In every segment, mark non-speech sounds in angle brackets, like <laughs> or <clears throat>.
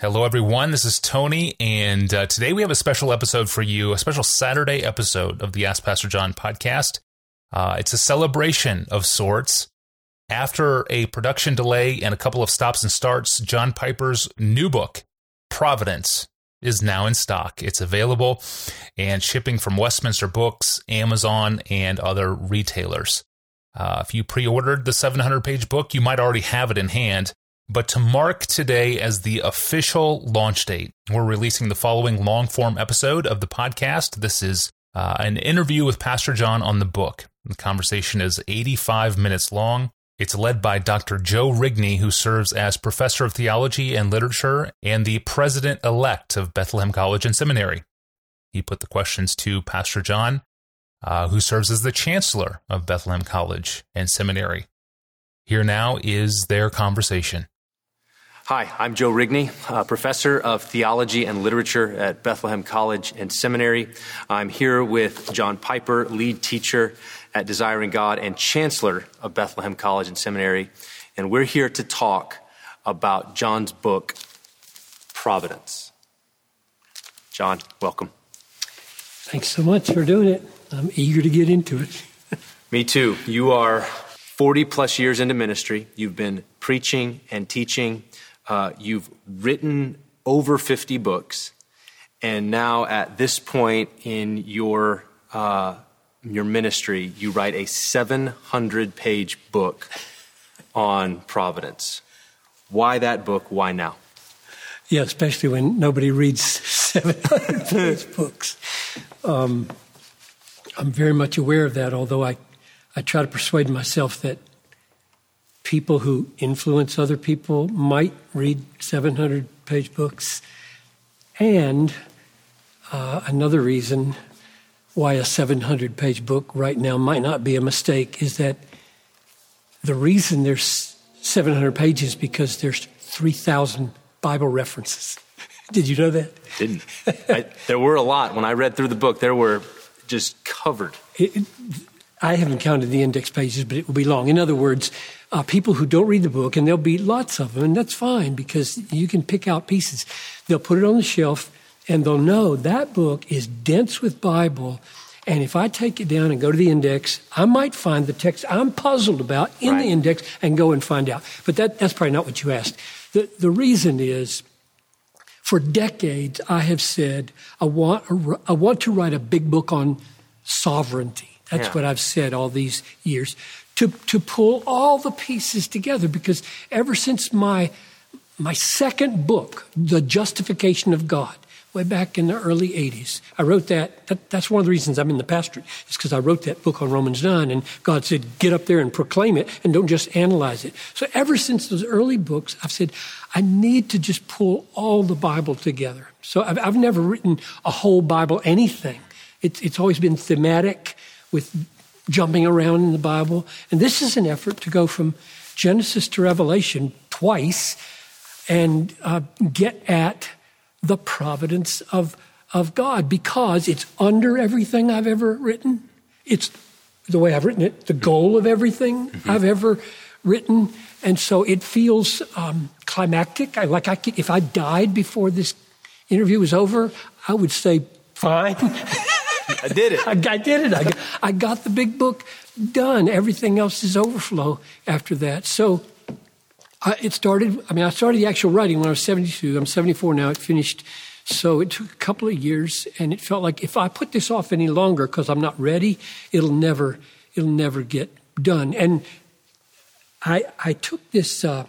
Hello, everyone. This is Tony, and uh, today we have a special episode for you, a special Saturday episode of the Ask Pastor John podcast. Uh, it's a celebration of sorts. After a production delay and a couple of stops and starts, John Piper's new book, Providence, is now in stock. It's available and shipping from Westminster Books, Amazon, and other retailers. Uh, if you pre ordered the 700 page book, you might already have it in hand. But to mark today as the official launch date, we're releasing the following long form episode of the podcast. This is uh, an interview with Pastor John on the book. The conversation is 85 minutes long. It's led by Dr. Joe Rigney, who serves as professor of theology and literature and the president elect of Bethlehem College and Seminary. He put the questions to Pastor John, uh, who serves as the chancellor of Bethlehem College and Seminary. Here now is their conversation. Hi, I'm Joe Rigney, uh, professor of theology and literature at Bethlehem College and Seminary. I'm here with John Piper, lead teacher at Desiring God and chancellor of Bethlehem College and Seminary. And we're here to talk about John's book, Providence. John, welcome. Thanks so much for doing it. I'm eager to get into it. <laughs> Me too. You are 40 plus years into ministry. You've been preaching and teaching uh, you've written over 50 books, and now at this point in your uh, your ministry, you write a 700 page book on providence. Why that book? Why now? Yeah, especially when nobody reads 700 <laughs> page books. Um, I'm very much aware of that, although I, I try to persuade myself that people who influence other people might read 700 page books. And uh, another reason why a 700 page book right now might not be a mistake is that the reason there's 700 pages because there's 3,000 Bible references. <laughs> Did you know that? Didn't. I, there were a lot. When I read through the book, there were just covered. It, I haven't counted the index pages, but it will be long. In other words, uh, people who don't read the book, and there'll be lots of them, and that's fine because you can pick out pieces. They'll put it on the shelf, and they'll know that book is dense with Bible. And if I take it down and go to the index, I might find the text I'm puzzled about in right. the index and go and find out. But that, that's probably not what you asked. The, the reason is for decades I have said I want, I want to write a big book on sovereignty. That's yeah. what I've said all these years to, to pull all the pieces together because ever since my, my second book, The Justification of God, way back in the early 80s. I wrote that, that, That's one of the reasons I'm in the pastorate, is because I wrote that book on Romans 9, and God said, get up there and proclaim it, and don't just analyze it. So ever since those early books, I've said, I need to just pull all the Bible together. So I've, I've never written a whole Bible anything. It's, it's always been thematic with jumping around in the Bible. And this is an effort to go from Genesis to Revelation twice and uh, get at the providence of, of God because it's under everything I've ever written. It's the way I've written it, the goal of everything mm-hmm. I've ever written. And so it feels um, climactic. I, like I could, if I died before this interview was over, I would say, fine. <laughs> I did it. <laughs> I, I did it. I got, I got the big book done. Everything else is overflow after that. So I, it started, I mean, I started the actual writing when I was 72. I'm 74 now. It finished. So it took a couple of years, and it felt like if I put this off any longer because I'm not ready, it'll never, it'll never get done. And I, I took this uh,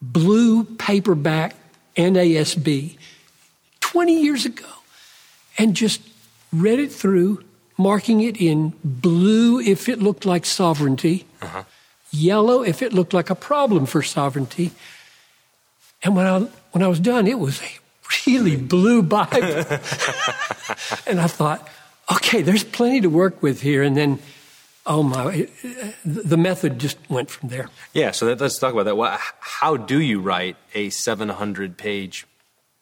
blue paperback NASB 20 years ago and just read it through, marking it in blue if it looked like sovereignty, uh-huh. yellow if it looked like a problem for sovereignty. And when I, when I was done, it was a really blue Bible. <laughs> and I thought, okay, there's plenty to work with here. And then, oh my, the method just went from there. Yeah, so that, let's talk about that. Well, how do you write a 700 page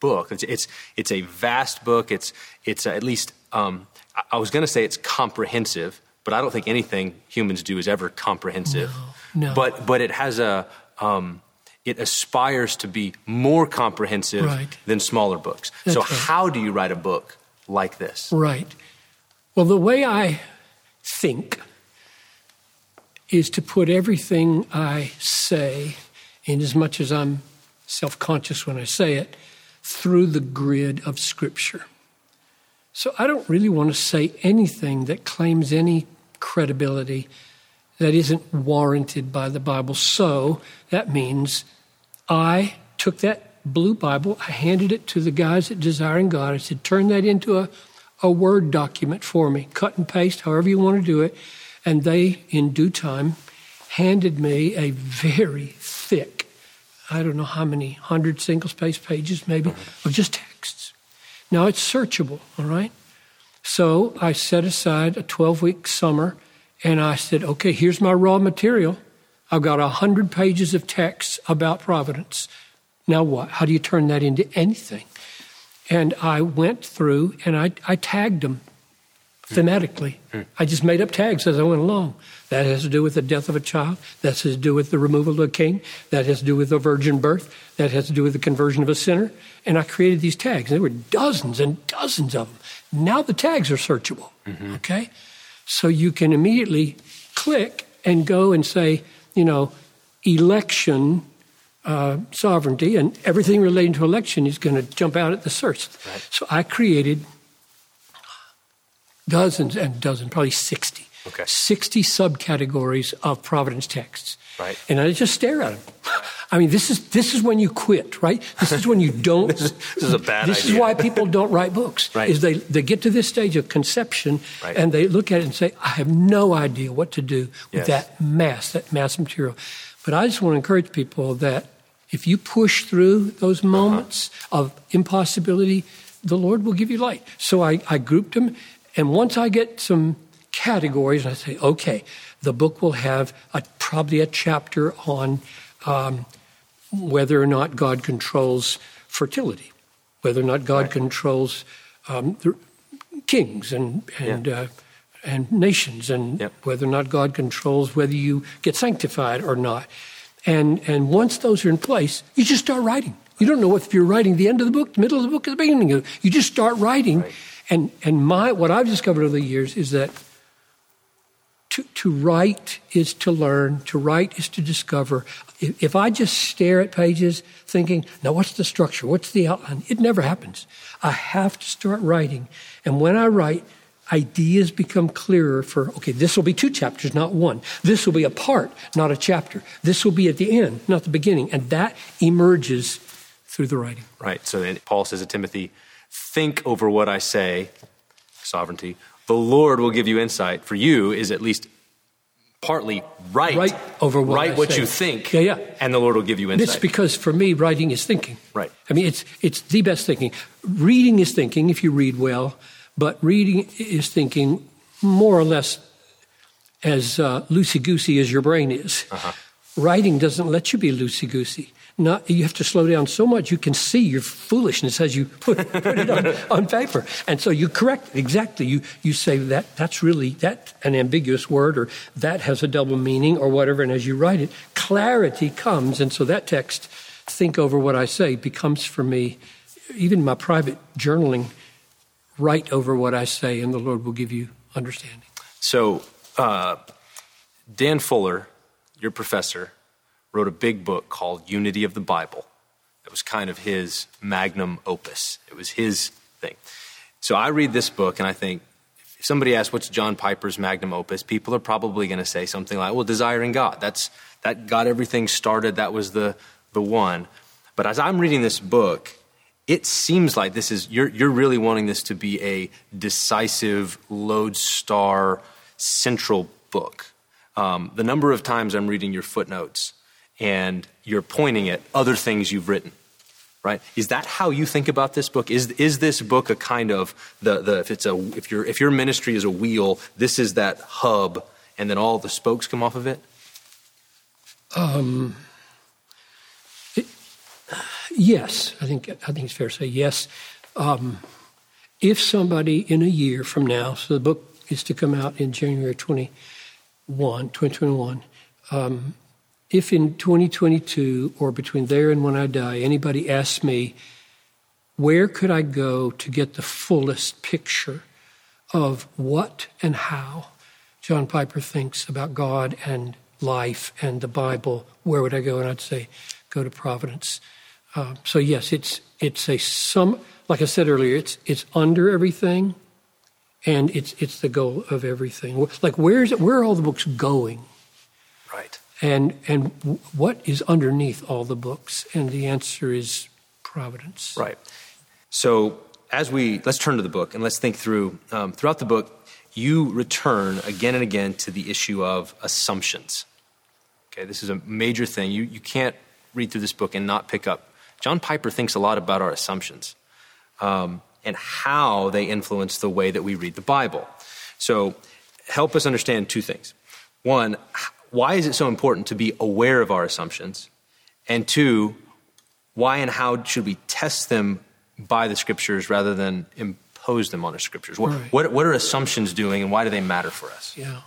book? It's, it's, it's a vast book. It's, it's at least um, I was going to say it's comprehensive, but I don't think anything humans do is ever comprehensive. No, no. But but it has a um, it aspires to be more comprehensive Right. than smaller books. That's so, right. how do you write a book like this? Right. Well, the way I think is to put everything I say, in as much as I'm self conscious when I say it, through the grid of Scripture. So I don't really want to say anything that claims any credibility that isn't warranted by the Bible. So that means I took that blue Bible, I handed it to the guys at Desiring God. I said, turn that into a, a Word document for me, cut and paste, however you want to do it. And they, in due time, handed me a very thick, I don't know how many, hundred single space pages maybe, of just. Now it's searchable, all right? So I set aside a 12 week summer and I said, okay, here's my raw material. I've got 100 pages of text about Providence. Now what? How do you turn that into anything? And I went through and I, I tagged them thematically. Hmm. I just made up tags as I went along. That has to do with the death of a child. That has to do with the removal of a king. That has to do with the virgin birth. That has to do with the conversion of a sinner. And I created these tags. There were dozens and dozens of them. Now the tags are searchable. Okay? So you can immediately click and go and say, you know, election uh, sovereignty, and everything relating to election is going to jump out at the search. So I created dozens and dozens, probably 60. Okay. 60 subcategories of Providence texts. Right. And I just stare at them. I mean, this is this is when you quit, right? This is when you <laughs> don't. This is a bad This idea. is why people don't write books. Right. Is they they get to this stage of conception Right. and they look at it and say, I have no idea what to do Yes. with that mass, that mass material. But I just want to encourage people that if you push through those uh-huh. moments of impossibility, the Lord will give you light. So I, I grouped them, and once I get some categories, I say, okay, the book will have a, probably a chapter on um, whether or not God controls fertility, whether or not God controls um, the kings and and Yeah. uh, and nations, and Yep. whether or not God controls whether you get sanctified or not. And and once those are in place, you just start writing. You don't know if you're writing the end of the book, the middle of the book, or the beginning of it. You just start writing. Right. And and my what I've discovered over the years is that to, to write is to learn, to write is to discover. If, if I just stare at pages thinking, now what's the structure? What's the outline? It never happens. I have to start writing. And when I write, ideas become clearer for, okay, this will be two chapters, not one. This will be a part, not a chapter. This will be at the end, not the beginning. And that emerges through the writing. Right. So then Paul says to Timothy, think over what I say, sovereignty. The Lord will give you insight. For you is at least partly right. Write over what Write what you think. Yeah, yeah. And the Lord will give you insight. It's because for me, writing is thinking. Right. I mean, it's it's the best thinking. Reading is thinking if you read well, but reading is thinking more or less as uh, loosey goosey as your brain is. Uh-huh. Writing doesn't let you be loosey goosey. Not you have to slow down so much you can see your foolishness as you put, <laughs> put it on, on paper, and so you correct it exactly. You you say that that's really that an ambiguous word or that has a double meaning or whatever, and as you write it, clarity comes, and so that text, think over what I say, becomes for me, even my private journaling, write over what I say, and the Lord will give you understanding. So, uh, Dan Fuller, your professor, wrote a big book called Unity of the Bible. It was kind of his magnum opus, it was his thing. So, I read this book and I think, if somebody asks what's John Piper's magnum opus, people are probably going to say something like, well, Desiring God. That's, that got everything started. That was the, the one. But as I'm reading this book, it seems like this is you're you're really wanting this to be a decisive lodestar central book. Um, the number of times I'm reading your footnotes and you're pointing at other things you've written, right? Is that how you think about this book? Is is this book a kind of the the if it's a if your if your ministry is a wheel, this is that hub, and then all the spokes come off of it? Um, it, yes, I think I think it's fair to say yes. Um, if somebody in a year from now, so the book is to come out in January 21, 2021, um, if in 2022 or between there and when I die, anybody asks me, where could I go to get the fullest picture of what and how John Piper thinks about God and life and the Bible, where would I go? And I'd say, go to Providence. Uh, so yes, it's it's a some like I said earlier, it's it's under everything, and it's it's the goal of everything. Like where's it, where are all the books going? Right. And and what is underneath all the books? And the answer is providence. Right. So as we let's turn to the book and let's think through um, throughout the book. You return again and again to the issue of assumptions. Okay, this is a major thing. You you can't read through this book and not pick up. John Piper thinks a lot about our assumptions um, and how they influence the way that we read the Bible. So, help us understand two things. One, why is it so important to be aware of our assumptions? And two, why and how should we test them by the scriptures rather than impose them on the scriptures? What, right. what, what, are assumptions doing and why do they matter for us? Yeah.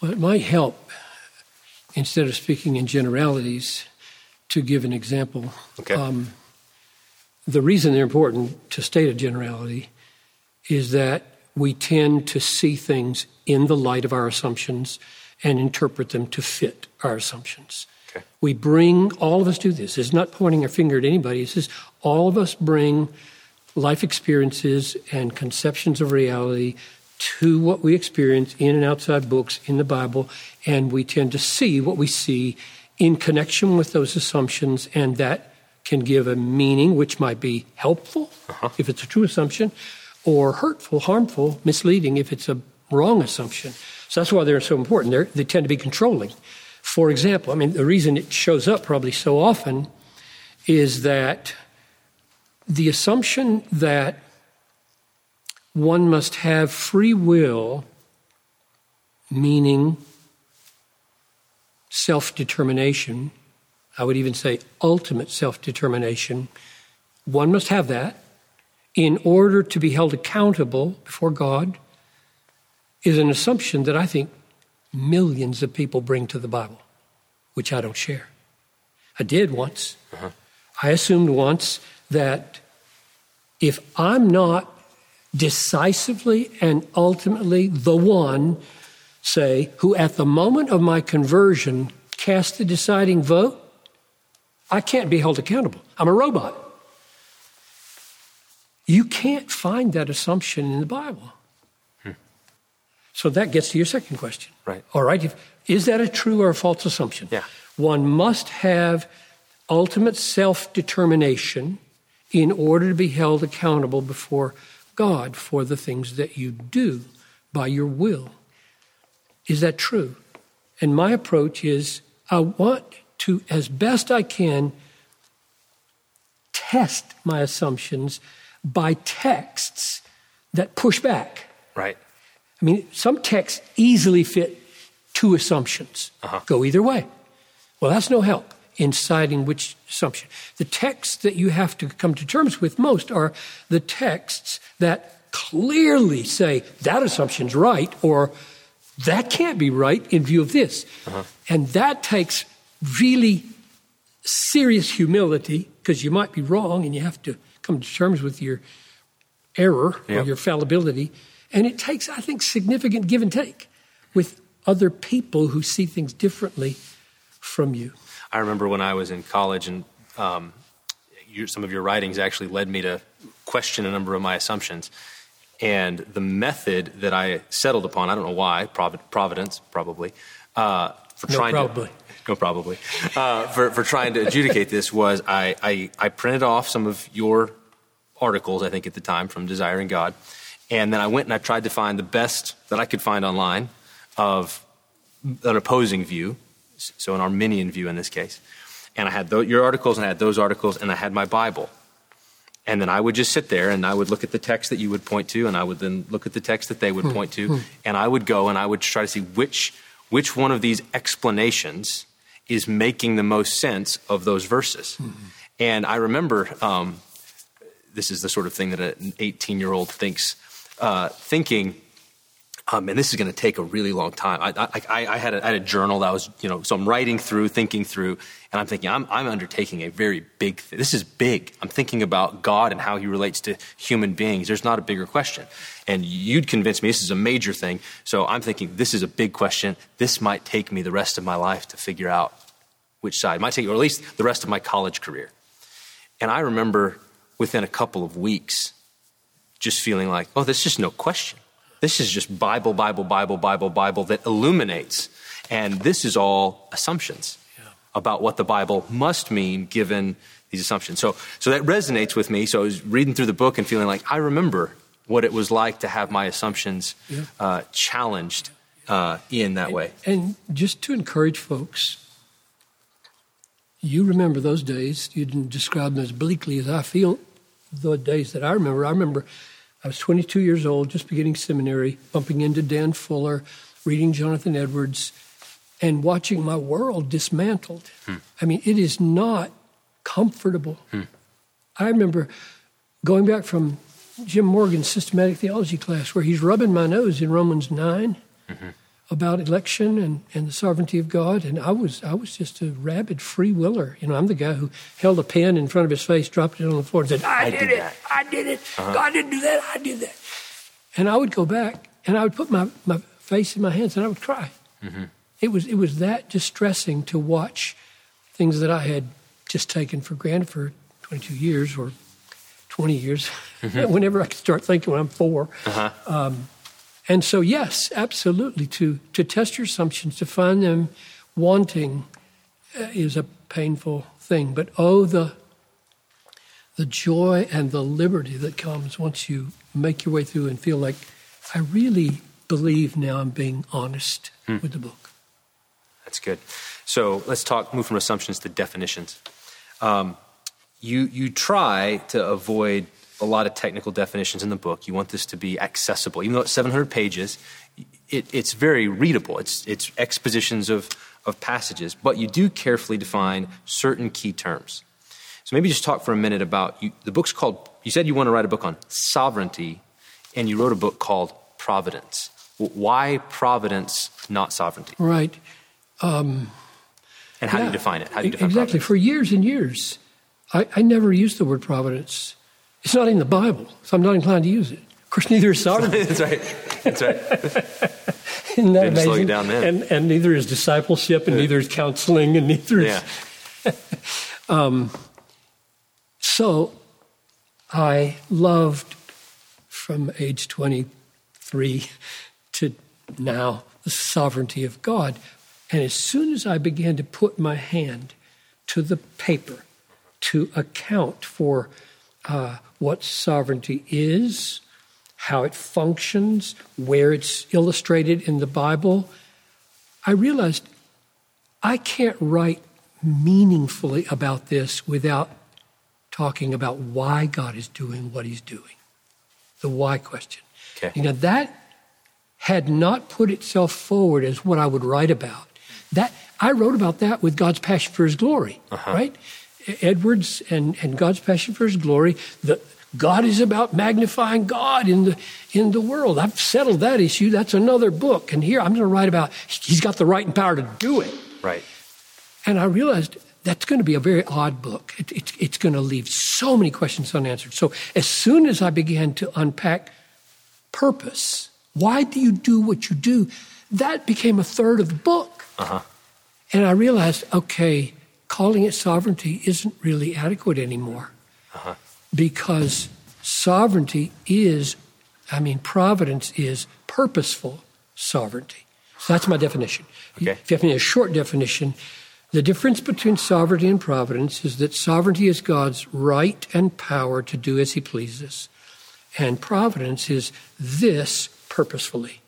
Well, it might help, instead of speaking in generalities, to give an example. Okay. Um, the reason they're important to state a generality is that we tend to see things in the light of our assumptions and interpret them to fit our assumptions. Okay. We bring, all of us do this. It's not pointing a finger at anybody. It's just all of us bring life experiences and conceptions of reality to what we experience in and outside books in the Bible, and we tend to see what we see in connection with those assumptions, and that can give a meaning which might be helpful uh-huh. if it's a true assumption, or hurtful, harmful, misleading if it's a wrong assumption. So that's why they're so important. They're, they tend to be controlling. For example, I mean, the reason it shows up probably so often is that the assumption that one must have free will, meaning self determination, I would even say ultimate self determination, one must have that in order to be held accountable before God, is an assumption that I think millions of people bring to the Bible, which I don't share. I did once. Uh-huh. I assumed once that if I'm not decisively and ultimately the one say, who at the moment of my conversion cast the deciding vote, I can't be held accountable. I'm a robot. You can't find that assumption in the Bible. So that gets to your second question. Right. All right. If, is that a true or a false assumption? Yeah. One must have ultimate self determination in order to be held accountable before God for the things that you do by your will. Is that true? And my approach is I want to, as best I can, test my assumptions by texts that push back. Right. I mean, some texts easily fit two assumptions, uh-huh. go either way. Well, that's no help in citing which assumption. The texts that you have to come to terms with most are the texts that clearly say that assumption's right or that can't be right in view of this. Uh-huh. And that takes really serious humility because you might be wrong and you have to come to terms with your error yep. or your fallibility. And it takes, I think, significant give and take with other people who see things differently from you. I remember when I was in college and um, your, some of your writings actually led me to question a number of my assumptions. And the method that I settled upon, I don't know why, Providence probably, uh, for no, trying probably. to. <laughs> No, probably. Uh, for, for trying to adjudicate this was I, I, I printed off some of your articles, I think at the time, from Desiring God. And then I went and I tried to find the best that I could find online of an opposing view, so an Arminian view in this case. And I had th- your articles and I had those articles and I had my Bible. And then I would just sit there and I would look at the text that you would point to, and I would then look at the text that they would hmm. point to, hmm. and I would go and I would try to see which, which one of these explanations is making the most sense of those verses. Hmm. And I remember um, this is the sort of thing that an 18 year old thinks, uh, thinking um, and this is going to take a really long time. I, I, I, had a, I, had a, journal that was, you know, so I'm writing through, thinking through, and I'm thinking, I'm, I'm undertaking a very big thing. This is big. I'm thinking about God and how he relates to human beings. There's not a bigger question. And you'd convince me this is a major thing. So I'm thinking, this is a big question. This might take me the rest of my life to figure out which side. It might take, or at least the rest of my college career. And I remember within a couple of weeks just feeling like, oh, there's just no question this is just Bible, Bible, Bible, Bible, Bible that illuminates. And this is all assumptions yeah. about what the Bible must mean given these assumptions. So, so that resonates with me. So I was reading through the book and feeling like I remember what it was like to have my assumptions yeah. uh, challenged uh, in that and, way. And just to encourage folks, you remember those days. You didn't describe them as bleakly as I feel the days that I remember. I remember I was 22 years old, just beginning seminary, bumping into Dan Fuller, reading Jonathan Edwards, and watching my world dismantled. Hmm. I mean, it is not comfortable. Hmm. I remember going back from Jim Morgan's systematic theology class where he's rubbing my nose in Romans 9. Mm-hmm about election and, and the sovereignty of God, and I was I was just a rabid free willer. You know, I'm the guy who held a pen in front of his face, dropped it on the floor, and said, "I, I did, did, it, that. I did it. Uh-huh. God didn't do that. I did that." And I would go back and I would put my, my face in my hands and I would cry. Mm-hmm. It was it was that distressing to watch things that I had just taken for granted for 22 years or 20 years. Mm-hmm. <laughs> Whenever I could start thinking when I'm 4 uh-huh. um, and so, yes, absolutely, to, to test your assumptions, to find them wanting uh, is a painful thing. But oh, the, the joy and the liberty that comes once you make your way through and feel like, I really believe now I'm being honest hmm. with the book. That's good. So let's talk, move from assumptions to definitions. Um, you, you try to avoid a lot of technical definitions in the book. You want this to be accessible. Even though it's 700 pages, it, it's very readable. It's, it's expositions of, of passages, but you do carefully define certain key terms. So maybe just talk for a minute about you, the book's called, you said you want to write a book on sovereignty, and you wrote a book called Providence. Why providence, not sovereignty? Right. Um, and how yeah, do you define it? How do you define exactly. Providence? For years and years, I, I never used the word providence. It's not in the Bible, so I'm not inclined to use it. Of course, neither is sovereignty. <laughs> That's right. That's right. <laughs> Isn't that Didn't amazing? down then. And, and neither is discipleship, and yeah. neither is counseling, and neither is. Yeah. <laughs> um, so I loved from age 23 to now the sovereignty of God. And as soon as I began to put my hand to the paper to account for uh, what sovereignty is, how it functions, where it's illustrated in the Bible, I realized I can't write meaningfully about this without talking about why God is doing what he's doing. The why question. Okay. You know, that had not put itself forward as what I would write about. That I wrote about that with God's passion for his glory, uh-huh. right? Edwards and, and God's passion for his glory, the, God is about magnifying God in the in the world. I've settled that issue. That's another book. And here I'm going to write about he's got the right and power to do it. Right. And I realized that's going to be a very odd book. It, it, it's going to leave so many questions unanswered. So as soon as I began to unpack purpose, why do you do what you do? That became a third of the book. Uh-huh. And I realized, okay, calling it sovereignty isn't really adequate anymore uh-huh. because sovereignty is, I mean, providence is purposeful sovereignty. So that's my definition. Okay. If you have a short definition, the difference between sovereignty and providence is that sovereignty is God's right and power to do as he pleases, and providence is this purposefully.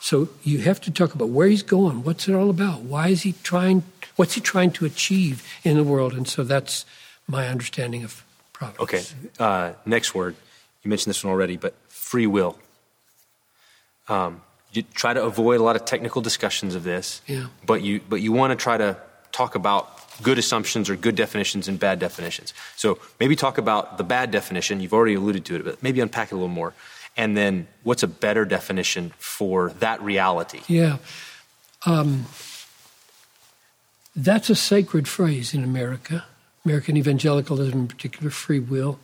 So you have to talk about where he's going, what's it all about, why is he trying What's he trying to achieve in the world? And so that's my understanding of providence. Okay. Uh, next word. You mentioned this one already, but free will. Um, you try to avoid a lot of technical discussions of this, yeah. but you but you want to try to talk about good assumptions or good definitions and bad definitions. So maybe talk about the bad definition. You've already alluded to it, but maybe unpack it a little more. And then what's a better definition for that reality? Yeah. Um, that's a sacred phrase in America, American evangelicalism in particular, free will.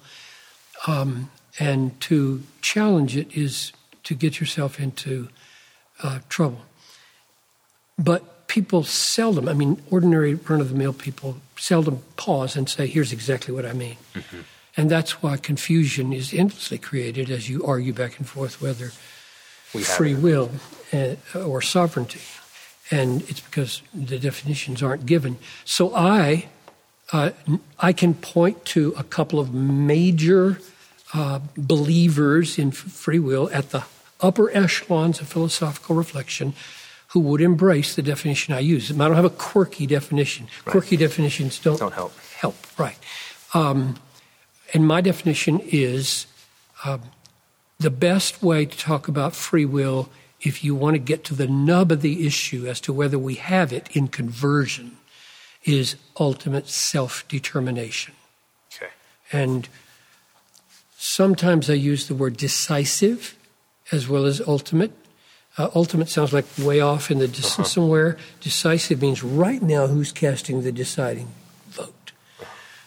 Um, and to challenge it is to get yourself into uh, trouble. But people seldom, I mean, ordinary run of the mill people seldom pause and say, here's exactly what I mean. Mm-hmm. And that's why confusion is endlessly created as you argue back and forth whether free will uh, or sovereignty. And it's because the definitions aren't given. So I, uh, I can point to a couple of major uh, believers in free will at the upper echelons of philosophical reflection who would embrace the definition I use. I don't have a quirky definition. Right. Quirky definitions don't, don't help. Help, right. Um, and my definition is uh, the best way to talk about free will, if you want to get to the nub of the issue as to whether we have it in conversion, is ultimate self determination. Okay. And sometimes I use the word decisive as well as ultimate. Uh, ultimate sounds like way off in the distance uh-huh. somewhere. Decisive means right now who's casting the deciding vote.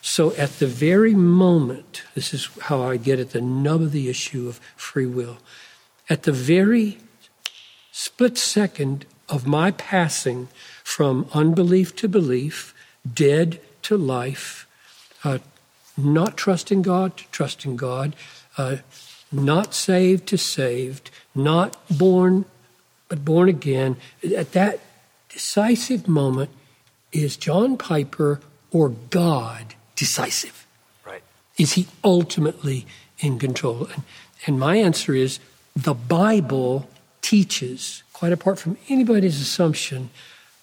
So at the very moment, this is how I get at the nub of the issue of free will. At the very split second of my passing from unbelief to belief, dead to life, uh, not trusting God to trusting God, uh, not saved to saved, not born but born again. At that decisive moment, is John Piper or God decisive? Right. Is he ultimately in control? And, and my answer is the Bible teaches, quite apart from anybody's assumption,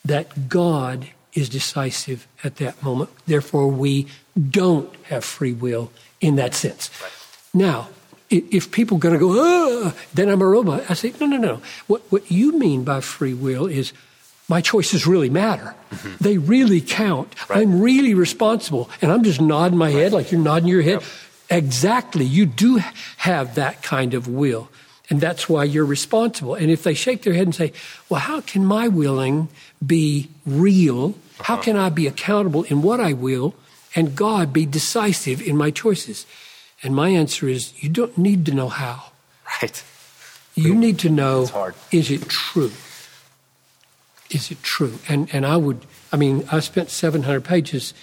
that God is decisive at that moment. Therefore, we don't have free will in that sense. Right. Now, if people are going to go, oh, then I'm a robot. I say, no, no, no. What, what you mean by free will is my choices really matter. Mm-hmm. They really count. Right. I'm really responsible. And I'm just nodding my right. head like you're nodding your head. Yep. Exactly. You do have that kind of will. And that's why you're responsible. And if they shake their head and say, well, how can my willing be real? How uh-huh. can I be accountable in what I will and God be decisive in my choices? And my answer is you don't need to know how. Right. You need to know is it true? Is it true? And, and I would, I mean, I spent 700 pages,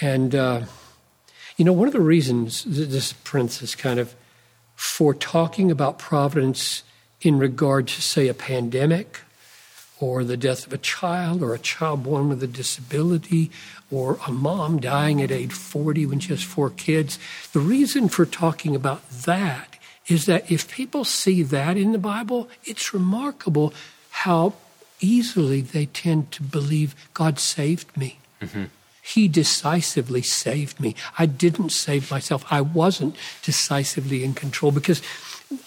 and, uh, you know, one of the reasons this prince is kind of for talking about providence in regard to, say, a pandemic or the death of a child or a child born with a disability or a mom dying at age 40 when she has four kids. The reason for talking about that is that if people see that in the Bible, it's remarkable how easily they tend to believe God saved me. Mm-hmm. He decisively saved me. I didn't save myself. I wasn't decisively in control because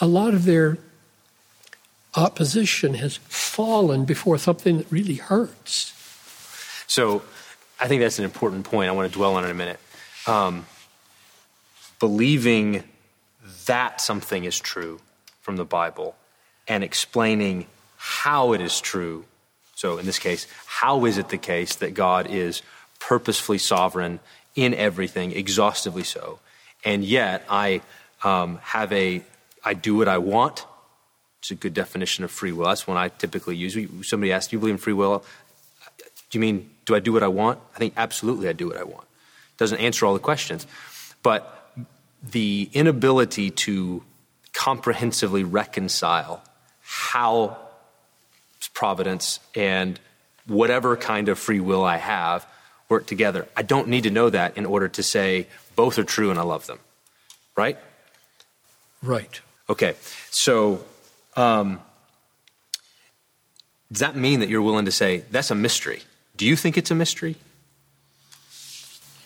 a lot of their opposition has fallen before something that really hurts. So I think that's an important point. I want to dwell on in a minute. Um, believing that something is true from the Bible and explaining how it is true. So, in this case, how is it the case that God is purposefully sovereign in everything, exhaustively so, and yet I um, have a, I do what I want. It's a good definition of free will. That's one I typically use. Somebody asks, "Do you believe in free will?" Do you mean do I do what I want? I think absolutely I do what I want. It Doesn't answer all the questions. But the inability to comprehensively reconcile how providence and whatever kind of free will I have work together. I don't need to know that in order to say both are true and I love them. Right? Right. Okay. So, um, does that mean that you're willing to say that's a mystery? Do you think it's a mystery?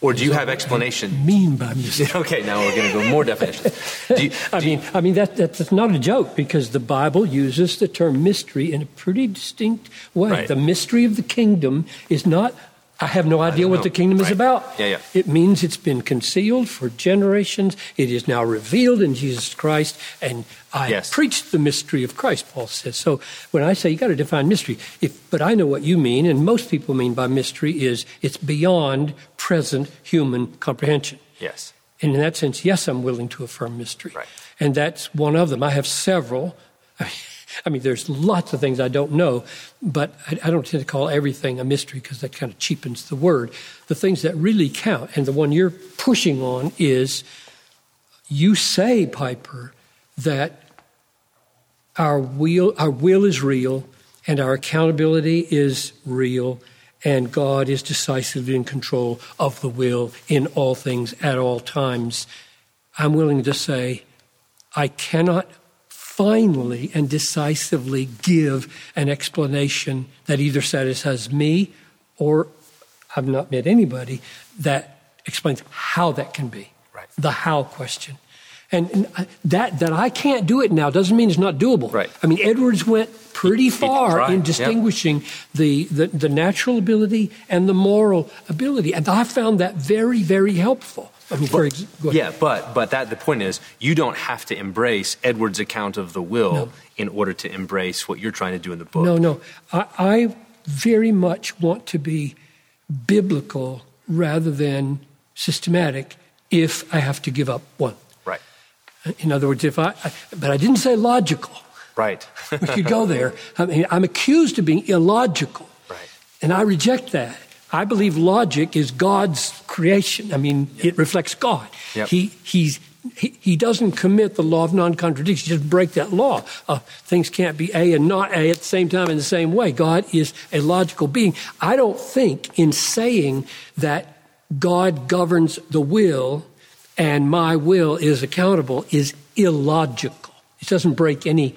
Or do you have explanation? Mean by mystery? <laughs> okay, now we're going to go more definitions. Do you, <laughs> I mean, I mean that, that's not a joke because the Bible uses the term mystery in a pretty distinct way. Right. The mystery of the kingdom is not I have no idea what know. the kingdom is about. Yeah, yeah. It means it's been concealed for generations. It is now revealed in Jesus Christ, and I Yes. preached the mystery of Christ. Paul says. So when I say you got to define mystery, if but I know what you mean, and most people mean by mystery is it's beyond present human comprehension. Yes. And in that sense, yes, I'm willing to affirm mystery. Right. And that's one of them. I have several. I mean, there's lots of things I don't know, but I, I don't tend to call everything a mystery because that kind of cheapens the word. The things that really count, and the one you're pushing on is you say, Piper, that our will, our will is real and our accountability is real and God is decisively in control of the will in all things at all times. I'm willing to say I cannot finally and decisively give an explanation that either satisfies me or I've not met anybody that explains how that can be. Right. The how question. And, and uh, that, that I can't do it now doesn't mean it's not doable. Right. I mean, Edwards went pretty far in distinguishing the, the, the natural ability and the moral ability. And I found that very, very helpful. I mean, for ex- go ahead. Yeah, but but that the point is you don't have to embrace Edward's account of the will No. in order to embrace what you're trying to do in the book. No, no. I, I very much want to be biblical rather than systematic if I have to give up one. Right. In other words, if I, I but I didn't say logical. Right. We could go there. I mean, I'm accused of being illogical. Right. And I reject that. I believe logic is God's creation. I mean, it reflects God. Yep. He, he's, he, he doesn't commit the law of non contradiction, he just break that law. Uh, things can't be A and not A at the same time in the same way. God is a logical being. I don't think in saying that God governs the will and my will is accountable is illogical. It doesn't break any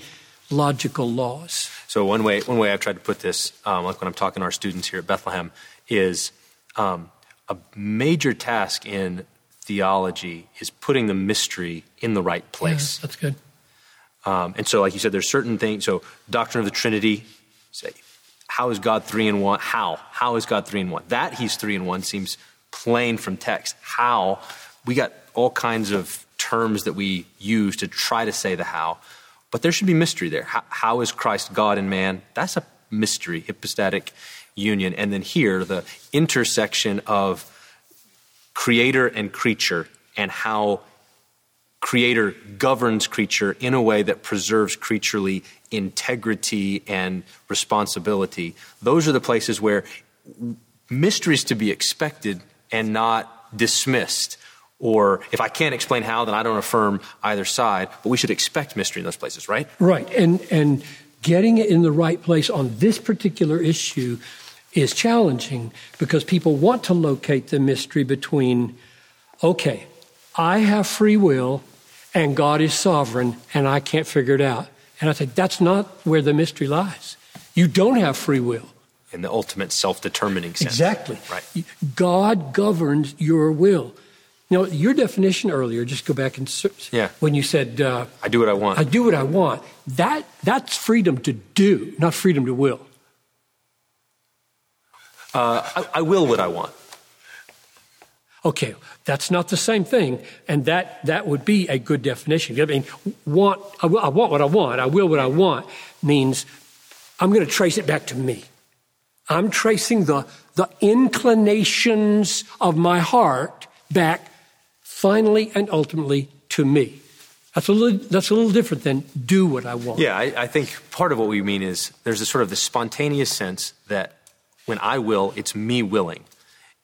logical laws. So one way one way I've tried to put this, um, like when I'm talking to our students here at Bethlehem, is um, a major task in theology is putting the mystery in the right place. Yeah, that's good. Um, and so, like you said, there's certain things. So, doctrine of the Trinity, say, how is God three in one? How? How is God three in one? That He's three in one seems plain from text. How? We got all kinds of terms that we use to try to say the how, but there should be mystery there. How, how is Christ God and man? That's a mystery, hypostatic union. And then here, the intersection of creator and creature and how creator governs creature in a way that preserves creaturely integrity and responsibility those are the places where mysteries to be expected and not dismissed or if i can't explain how then i don't affirm either side but we should expect mystery in those places right Right. And and getting it in the right place on this particular issue is challenging because people want to locate the mystery between okay, I have free will and God is sovereign and I can't figure it out. And I say that's not where the mystery lies. You don't have free will. in the ultimate self-determining sense Exactly. right God governs your will. You know, your definition earlier, just go back and search. Yeah. When you said, uh, i do what i want I do what I want. That that's freedom to do, not freedom to will. Uh, I, I will what i want Okay, that's not the same thing, and that that would be a good definition. I mean, want I, will- I want what I want. I will what I want means I'm going to trace it back to me. I'm tracing the the inclinations of my heart back, finally and ultimately to me. That's a little that's a little different than do what I want. Yeah, I, I think part of what we mean is there's a sort of the spontaneous sense that when I will, it's me willing.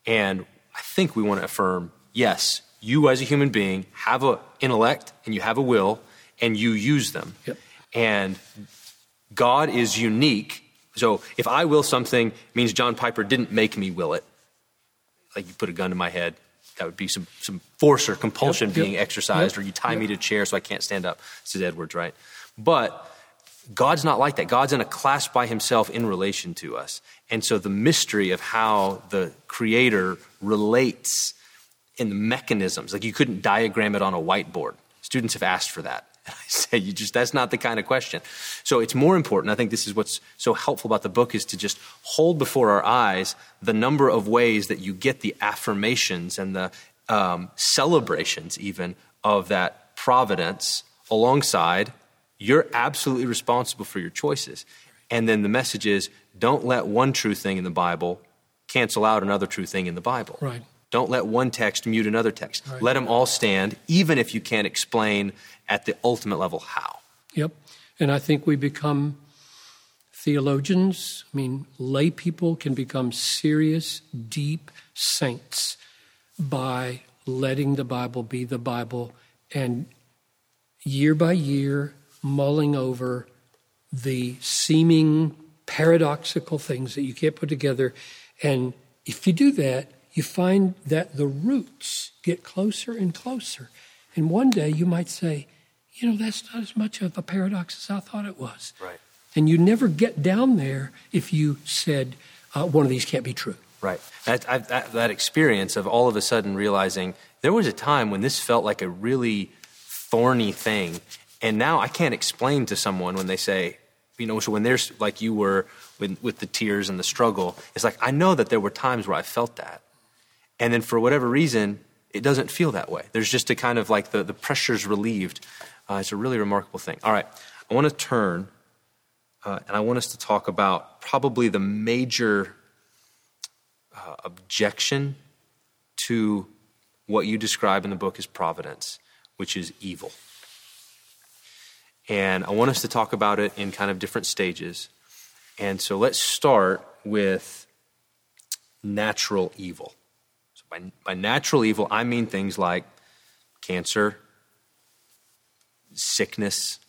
And I think we want to affirm yes, you as a human being have an intellect and you have a will and you use them. Yep. And God is unique. So if I will something, it means John Piper didn't make me will it. Like you put a gun to my head, that would be some, some force or compulsion Yep, yep, being exercised, or you tie me to a chair so I can't stand up, says Edwards, right? But God's not like that. God's in a class by himself in relation to us. And so the mystery of how the creator relates in the mechanisms, like you couldn't diagram it on a whiteboard. Students have asked for that. And <laughs> I say, you just, that's not the kind of question. So it's more important. I think this is what's so helpful about the book is to just hold before our eyes the number of ways that you get the affirmations and the um, celebrations, even of that providence alongside you're absolutely responsible for your choices. And then the message is don't let one true thing in the Bible cancel out another true thing in the Bible. Right. Don't let one text mute another text. Right. Let them all stand, even if you can't explain at the ultimate level how. Yep. And I think we become theologians. I mean, lay people can become serious, deep saints by letting the Bible be the Bible and year by year mulling over the seeming paradoxical things that you can't put together. And if you do that, you find that the roots get closer and closer. And one day you might say, you know, that's not as much of a paradox as I thought it was. Right. And you never get down there if you said, uh, one of these can't be true. Right. That, I, that, that experience of all of a sudden realizing there was a time when this felt like a really thorny thing. And now I can't explain to someone when they say, you know, so when there's like you were with, with the tears and the struggle, it's like I know that there were times where I felt that. And then for whatever reason, it doesn't feel that way. There's just a kind of like the, the pressure's relieved. Uh, it's a really remarkable thing. All right, I want to turn uh, and I want us to talk about probably the major uh, objection to what you describe in the book as providence, which is evil. And I want us to talk about it in kind of different stages. And so let's start with natural evil. So by, by natural evil, I mean things like cancer, sickness,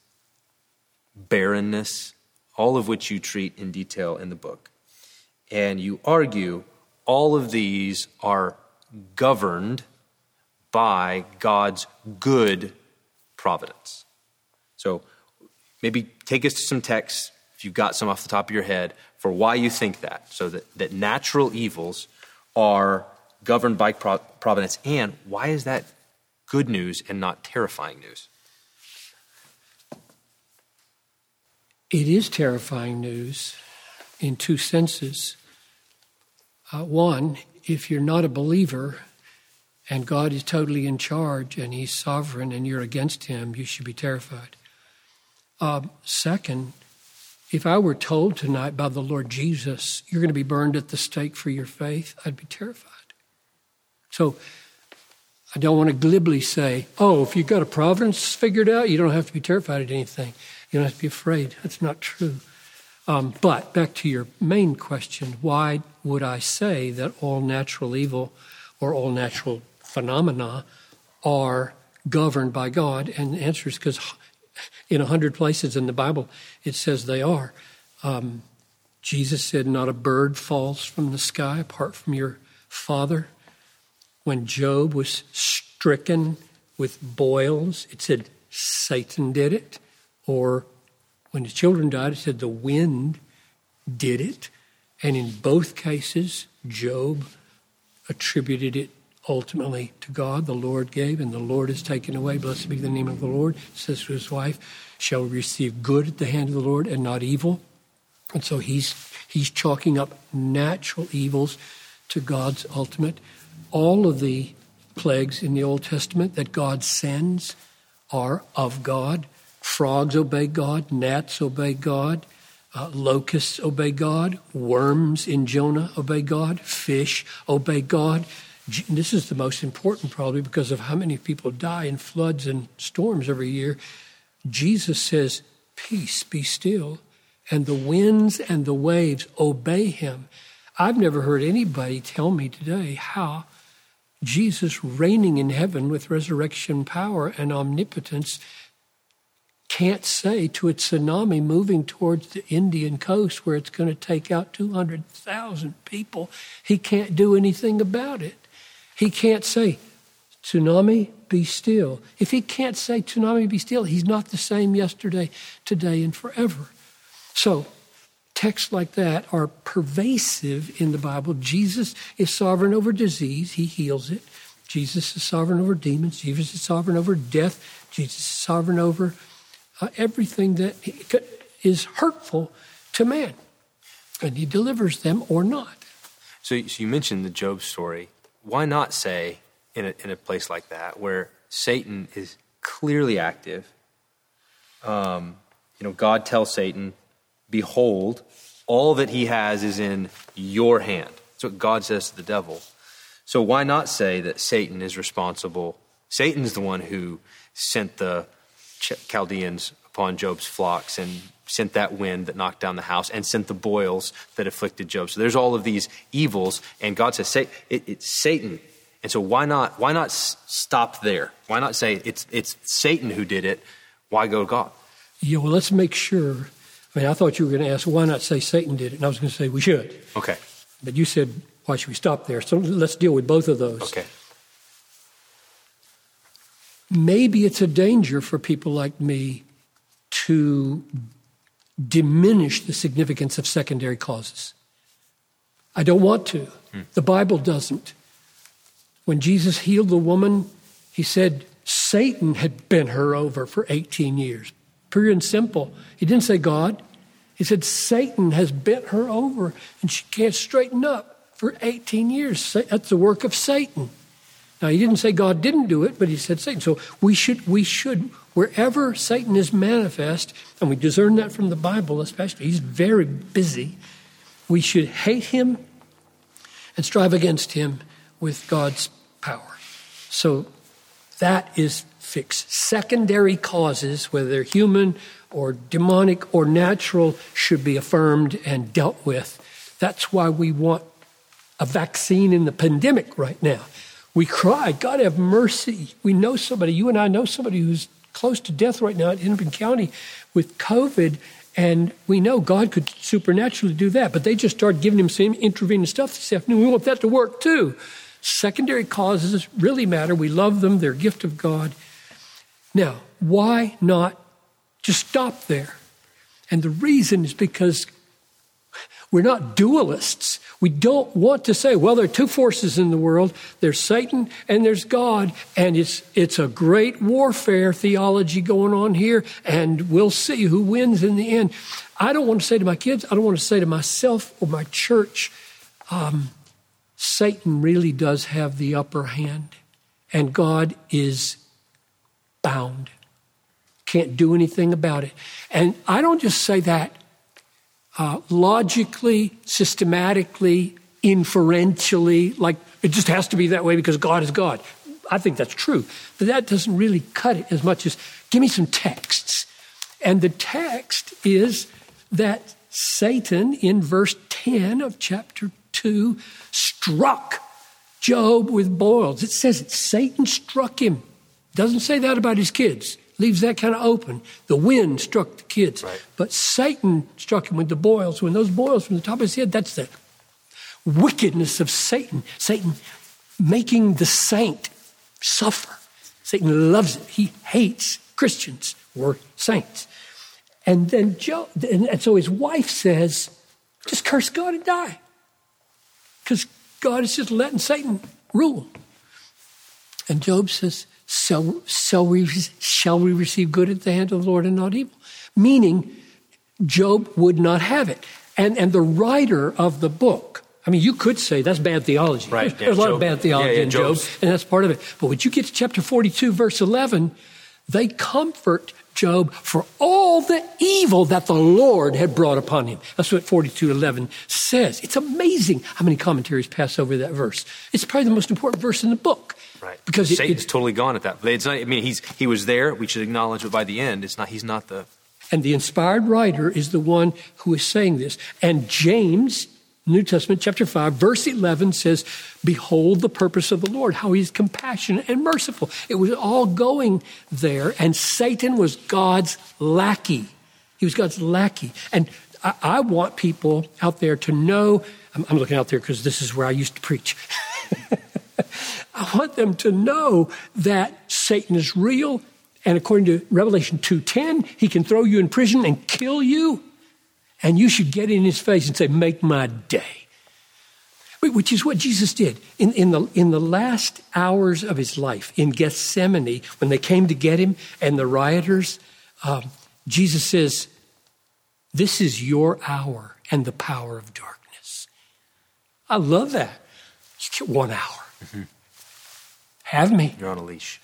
barrenness, all of which you treat in detail in the book. And you argue all of these are governed by God's good providence. So maybe take us to some texts, if you've got some off the top of your head, for why you think that. So that, that natural evils are governed by providence. And why is that good news and not terrifying news? It is terrifying news in two senses. Uh, one, if you're not a believer and God is totally in charge and He's sovereign and you're against Him, you should be terrified. Um, second, if I were told tonight by the Lord Jesus, you're going to be burned at the stake for your faith, I'd be terrified. So I don't want to glibly say, oh, if you've got a providence figured out, you don't have to be terrified at anything. You don't have to be afraid. That's not true. Um, but back to your main question why would I say that all natural evil or all natural phenomena are governed by God? And the answer is because in a hundred places in the Bible it says they are. Um, Jesus said, Not a bird falls from the sky apart from your Father. When Job was stricken with boils, it said Satan did it. Or when his children died, it said the wind did it. And in both cases, Job attributed it ultimately to God. The Lord gave, and the Lord has taken away. Blessed be the name of the Lord. Says to his wife, shall receive good at the hand of the Lord and not evil. And so he's he's chalking up natural evils to God's ultimate. All of the plagues in the Old Testament that God sends are of God. Frogs obey God, gnats obey God, uh, locusts obey God, worms in Jonah obey God, fish obey God. This is the most important, probably, because of how many people die in floods and storms every year. Jesus says, Peace, be still. And the winds and the waves obey him. I've never heard anybody tell me today how Jesus reigning in heaven with resurrection power and omnipotence can't say to a tsunami moving towards the Indian coast where it's going to take out 200,000 people, he can't do anything about it. He can't say, tsunami, be still. If he can't say tsunami, be still, he's not the same yesterday, today, and forever. So, texts like that are pervasive in the Bible. Jesus is sovereign over disease, he heals it. Jesus is sovereign over demons. Jesus is sovereign over death. Jesus is sovereign over uh, everything that is hurtful to man. And he delivers them or not. So, so you mentioned the Job story. Why not say in a, in a place like that where Satan is clearly active? Um, you know, God tells Satan, Behold, all that he has is in your hand. That's what God says to the devil. So why not say that Satan is responsible? Satan's the one who sent the Chaldeans upon Job's flocks and sent that wind that knocked down the house and sent the boils that afflicted Job. So there's all of these evils, and God says, say, it, it's Satan. And so why not, why not stop there? Why not say it's, it's Satan who did it? Why go to God? Yeah, well, let's make sure. I mean, I thought you were going to ask, why not say Satan did it? And I was going to say we should. Okay. But you said, why should we stop there? So let's deal with both of those. Okay. Maybe it's a danger for people like me to diminish the significance of secondary causes. I don't want to. The Bible doesn't. When Jesus healed the woman, he said Satan had bent her over for 18 years. Pure and simple. He didn't say God. He said Satan has bent her over and she can't straighten up for 18 years. That's the work of Satan. Now he didn't say God didn't do it, but he said Satan. So we should we should wherever Satan is manifest, and we discern that from the Bible especially. He's very busy. We should hate him and strive against him with God's power. So that is fix. Secondary causes, whether they're human or demonic or natural, should be affirmed and dealt with. That's why we want a vaccine in the pandemic right now. We cry, God have mercy. We know somebody, you and I know somebody who's close to death right now in Hennepin County with COVID, and we know God could supernaturally do that. But they just started giving him some intravenous stuff this afternoon. We want that to work too. Secondary causes really matter. We love them, they're a gift of God. Now, why not just stop there? And the reason is because we're not dualists. We don't want to say, well, there are two forces in the world there's Satan and there's God, and it's, it's a great warfare theology going on here, and we'll see who wins in the end. I don't want to say to my kids, I don't want to say to myself or my church, um, Satan really does have the upper hand, and God is bound. Can't do anything about it. And I don't just say that uh, logically, systematically, inferentially, like it just has to be that way because God is God. I think that's true. But that doesn't really cut it as much as give me some texts. And the text is that Satan, in verse 10 of chapter 2, struck Job with boils. It says it. Satan struck him. Doesn't say that about his kids. Leaves that kind of open. The wind struck the kids. Right. But Satan struck him with the boils. When those boils from the top of his head, that's the wickedness of Satan. Satan making the saint suffer. Satan loves it. He hates Christians or saints. And then Job, and so his wife says, just curse God and die. Because God is just letting Satan rule. And Job says, shall, shall, we, shall we receive good at the hand of the Lord and not evil? Meaning, Job would not have it. And, and the writer of the book, I mean, you could say that's bad theology. Right. There's, yeah, there's a lot Job, of bad theology yeah, yeah, in Job, and that's part of it. But when you get to chapter 42, verse 11, they comfort Job for all the evil that the Lord had brought upon him. That's what 42:11 says. It's amazing how many commentaries pass over that verse. It's probably the most important verse in the book. Right. Because it, Satan's it's totally gone at that. It's not, I mean, he's he was there. We should acknowledge, but by the end, it's not. He's not the. And the inspired writer is the one who is saying this. And James New Testament, chapter 5, verse 11 says, Behold the purpose of the Lord, how he's compassionate and merciful. It was all going there, and Satan was God's lackey. He was God's lackey. And I, I want people out there to know I'm, I'm looking out there because this is where I used to preach. <laughs> <laughs> I want them to know that Satan is real, and according to Revelation 2:10, he can throw you in prison and kill you. And you should get in his face and say, Make my day. which is what Jesus did in, in, the, in the last hours of his life in Gethsemane when they came to get him and the rioters. Um, Jesus says, This is your hour and the power of darkness. I love that. You get one hour. Mm-hmm. Have me. You're on a leash.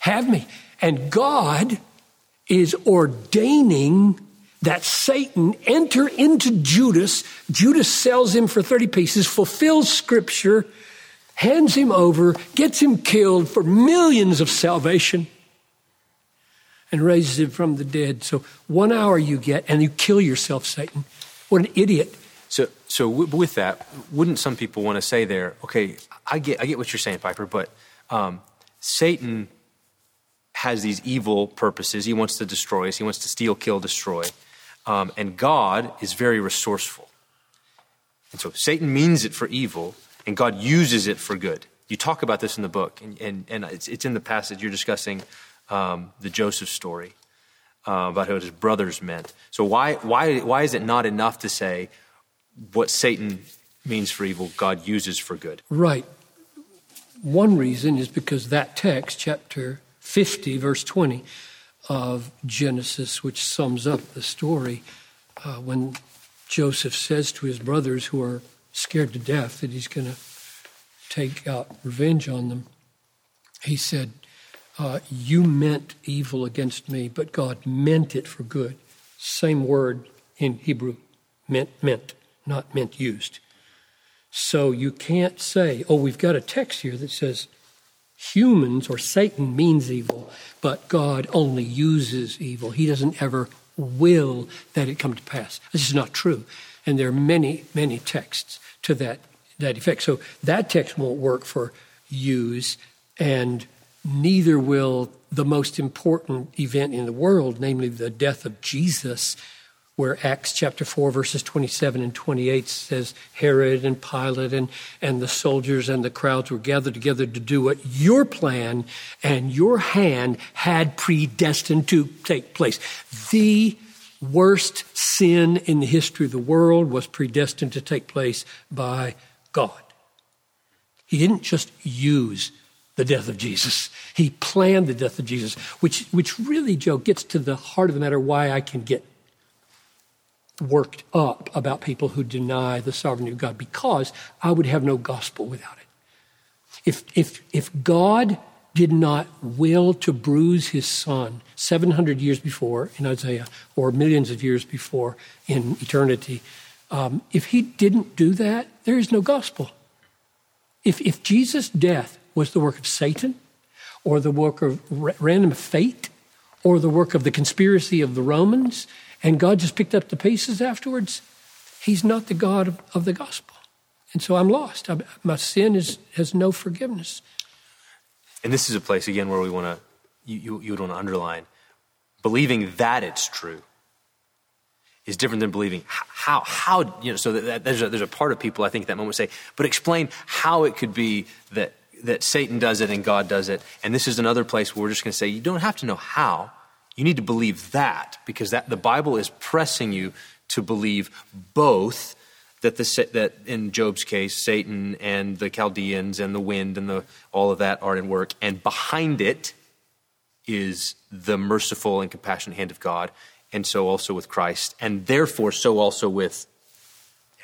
Have me. And God is ordaining that Satan enter into Judas. Judas sells him for 30 pieces, fulfills scripture, hands him over, gets him killed for millions of salvation, and raises him from the dead. So one hour you get, and you kill yourself, Satan. What an idiot. So, so with that, wouldn't some people want to say there, okay, I get, I get what you're saying, Piper, but um, Satan has these evil purposes. He wants to destroy us. He wants to steal, kill, destroy. Um, and God is very resourceful. And so Satan means it for evil, and God uses it for good. You talk about this in the book, and, and, and it's, it's in the passage you're discussing um, the Joseph story uh, about what his brothers meant. So, why, why, why is it not enough to say what Satan means for evil, God uses for good? Right. One reason is because that text, chapter 50, verse 20, of Genesis, which sums up the story uh, when Joseph says to his brothers who are scared to death that he's going to take out revenge on them. He said, uh, You meant evil against me, but God meant it for good. Same word in Hebrew, meant, meant, not meant used. So you can't say, oh, we've got a text here that says humans or Satan means evil, but God only uses evil. He doesn't ever will that it come to pass. This is not true. And there are many, many texts to that, that effect. So that text won't work for use, and neither will the most important event in the world, namely the death of Jesus, where Acts chapter 4, verses 27 and 28 says Herod and Pilate and, and the soldiers and the crowds were gathered together to do what your plan and your hand had predestined to take place. The worst sin in the history of the world was predestined to take place by God. He didn't just use the death of Jesus. He planned the death of Jesus, which, which really, Joe, gets to the heart of the matter why I can get worked up about people who deny the sovereignty of God because I would have no gospel without it. If, if, if God did not will to bruise his son 700 years before in Isaiah or millions of years before in eternity, um, if he didn't do that, there is no gospel. If, if Jesus' death was the work of Satan or the work of random fate or the work of the conspiracy of the Romans, and God just picked up the pieces afterwards, He's not the God of, of the gospel. And so I'm lost. I, my sin is, has no forgiveness. And this is a place, again, where we want to, you, you, you would want to underline believing that it's true is different than believing how, how, you know, so that, there's, a, there's a part of people, I think, at that moment say, but explain how it could be that, that Satan does it and God does it. And this is another place where we're just going to say, you don't have to know how. You need to believe that because that the Bible is pressing you to believe both that the that in Job's case Satan and the Chaldeans and the wind and the all of that are in work and behind it is the merciful and compassionate hand of God and so also with Christ and therefore so also with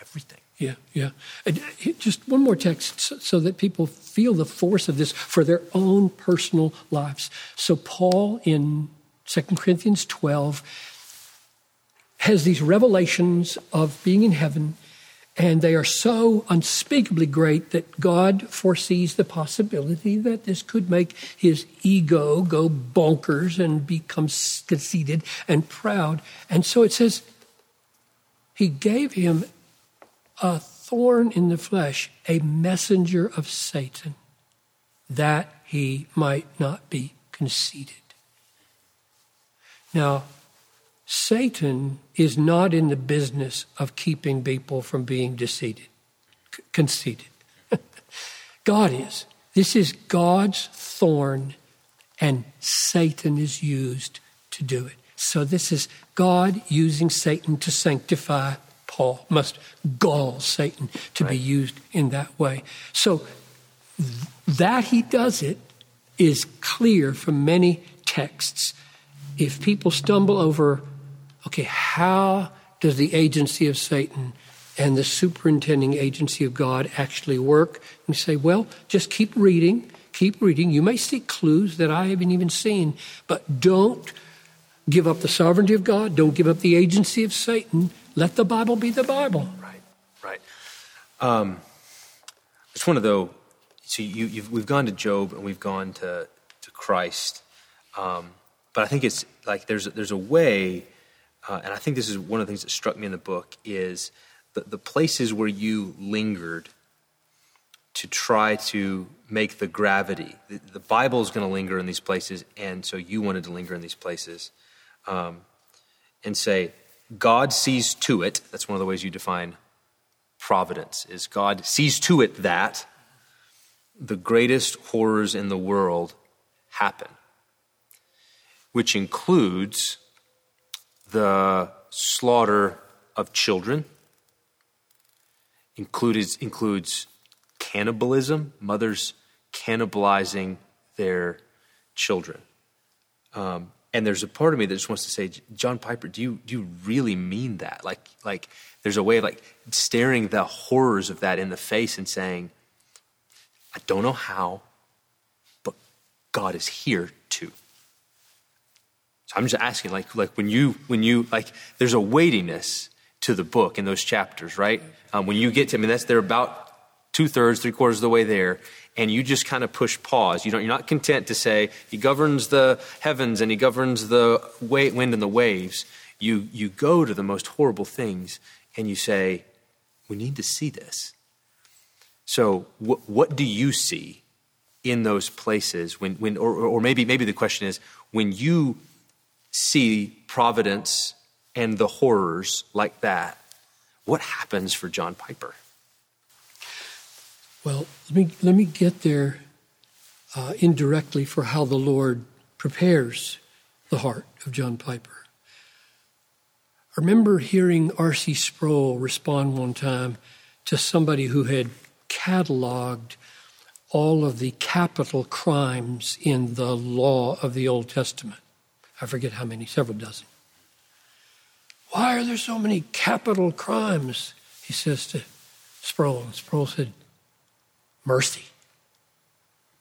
everything. Yeah, yeah. Uh, just one more text so that people feel the force of this for their own personal lives. So, Paul in 2 Corinthians 12 has these revelations of being in heaven, and they are so unspeakably great that God foresees the possibility that this could make his ego go bonkers and become conceited and proud. And so it says, He gave him a thorn in the flesh, a messenger of Satan, that he might not be conceited. Now, Satan is not in the business of keeping people from being deceived, conceited. <laughs> God is. This is God's thorn, and Satan is used to do it. So, this is God using Satan to sanctify Paul, must gall Satan to right. be used in that way. So that he does it is clear from many texts. If people stumble over, okay, how does the agency of Satan and the superintending agency of God actually work? And say, well, just keep reading, keep reading. You may see clues that I haven't even seen, but don't give up the sovereignty of God, don't give up the agency of Satan. Let the Bible be the Bible. Right, right. Um, I just want to, though, so you, we've gone to Job and we've gone to, to Christ. Um, but I think it's like there's, there's a way, uh, and I think this is one of the things that struck me in the book, is the, the places where you lingered to try to make the gravity. The, the Bible is going to linger in these places, and so you wanted to linger in these places. Um, and say, God sees to it. That's one of the ways you define providence, is God sees to it that the greatest horrors in the world happen, which includes the slaughter of children, includes, includes cannibalism, mothers cannibalizing their children. Um, and there's a part of me that just wants to say, John Piper, do you do you really mean that? Like like there's a way of like staring the horrors of that in the face and saying, I don't know how, but God is here too. So I'm just asking, like like when you when you like there's a weightiness to the book in those chapters, right? Um, when you get to, I mean, that's they're about two thirds, three quarters of the way there, and you just kind of push pause. You don't, you're not content to say, He governs the heavens and He governs the wind and the waves. You, you go to the most horrible things and you say, We need to see this. So, wh- what do you see in those places? When, when, or, or maybe, maybe the question is, when you see providence and the horrors like that, what happens for John Piper? Well, let me, let me get there uh, indirectly for how the Lord prepares the heart of John Piper. I remember hearing R.C. Sproul respond one time to somebody who had cataloged all of the capital crimes in the law of the Old Testament. I forget how many, several dozen. Why are there so many capital crimes? He says to Sproul. And Sproul said, mercy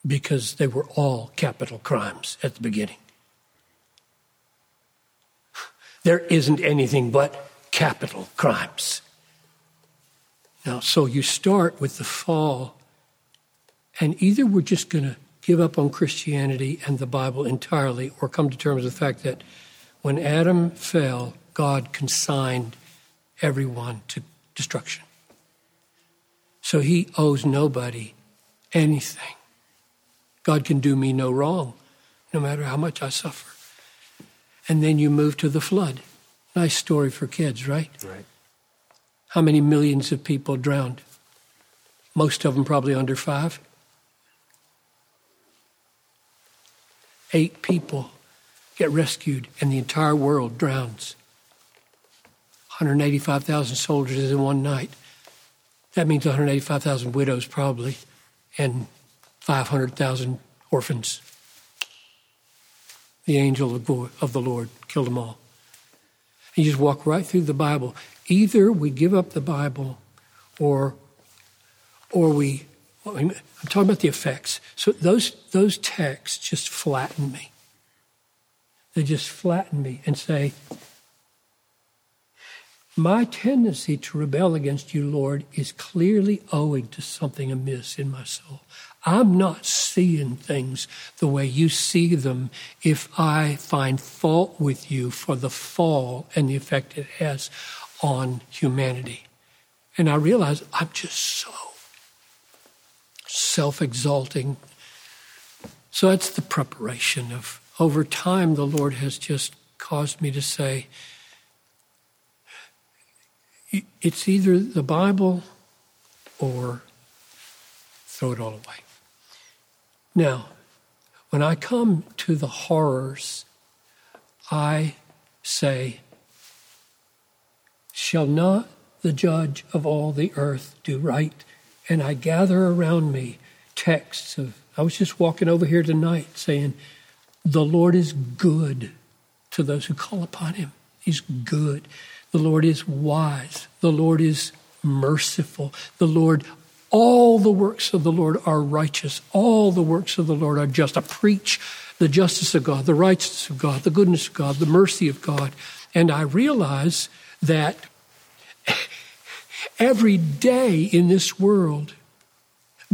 because they were all capital crimes at the beginning. There isn't anything but capital crimes. Now, so you start with the fall, and either we're just going to give up on Christianity and the Bible entirely, or come to terms with the fact that when Adam fell, God consigned everyone to destruction. So he owes nobody anything. God can do me no wrong, no matter how much I suffer. And then you move to the flood. Nice story for kids, right? Right. How many millions of people drowned? Most of them probably under five. Eight people get rescued, and the entire world drowns. 185,000 soldiers in one night. That means 185,000 widows, probably, and 500,000 orphans. The angel of the Lord killed them all. And you just walk right through the Bible. Either we give up the Bible or, or we, I'm talking about the effects. So those, those texts just flatten me. They just flatten me and say, my tendency to rebel against you, Lord, is clearly owing to something amiss in my soul. I'm not seeing things the way you see them if I find fault with you for the fall and the effect it has on humanity. And I realize I'm just so self exalting. So that's the preparation of over time, the Lord has just caused me to say, it's either the Bible or throw it all away. Now, when I come to the horrors, I say, Shall not the judge of all the earth, do right. And I gather around me texts of, I was just walking over here tonight saying, The Lord is good to those who call upon him. He's good. The Lord is wise. The Lord is merciful. The Lord, all the works of the Lord are righteous. All the works of the Lord are just. I preach the justice of God, the righteousness of God, the goodness of God, the mercy of God. And I realize that every day in this world,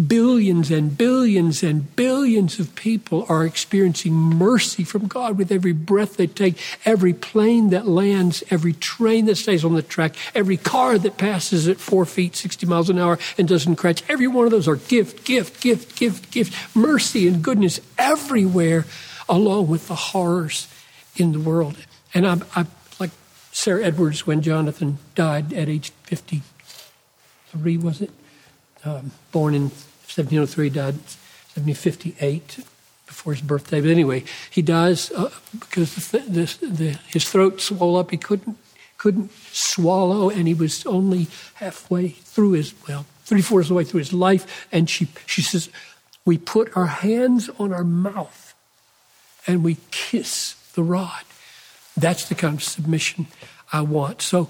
billions and billions and billions of people are experiencing mercy from God with every breath they take, every plane that lands, every train that stays on the track, every car that passes at four feet, 60 miles an hour and doesn't crash. Every one of those are gift, gift, gift, gift, gift, mercy and goodness everywhere, along with the horrors in the world. And I, I like Sarah Edwards when Jonathan died at age 53, was it? Um, born in 1703, died 1758 before his birthday. But anyway, he dies uh, because the, the, the, his throat swelled up. He couldn't couldn't swallow, and he was only halfway through his well, three fourths of the way through his life. And she she says, "We put our hands on our mouth, and we kiss the rod." That's the kind of submission I want. So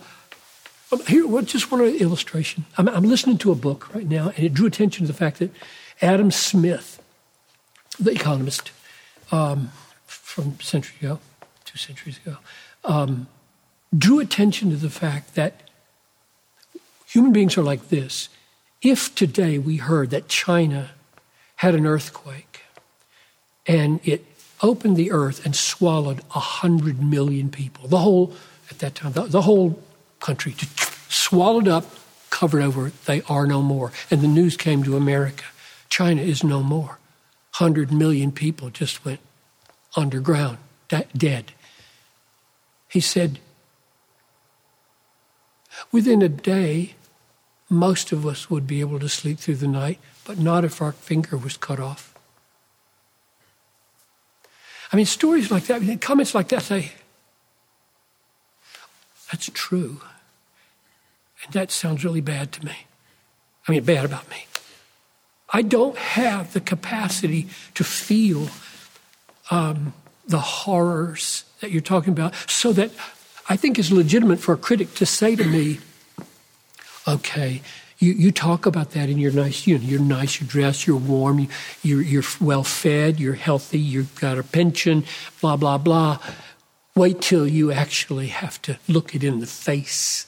here, well, just one illustration. I'm, I'm, listening to a book right now, and it drew attention to the fact that Adam Smith, the economist um, from a century ago, two centuries ago, um, drew attention to the fact that human beings are like this. If today we heard that China had an earthquake and it opened the earth and swallowed 100 million people, the whole, at that time, the, the whole country, swallowed up, covered over. They are no more. And the news came to America China is no more. 100 million people just went underground, dead. He said, within a day, most of us would be able to sleep through the night, but not if our finger was cut off. I mean, stories like that, comments like that say, that's true. And that sounds really bad to me. I mean, bad about me. I don't have the capacity to feel um, the horrors that you're talking about, so that I think it's legitimate for a critic to say to me, okay, you, you talk about that in your nice, you know, you're nice, you're dressed, you're warm, you, you're, you're well fed, you're healthy, you've got a pension, blah, blah, blah. Wait till you actually have to look it in the face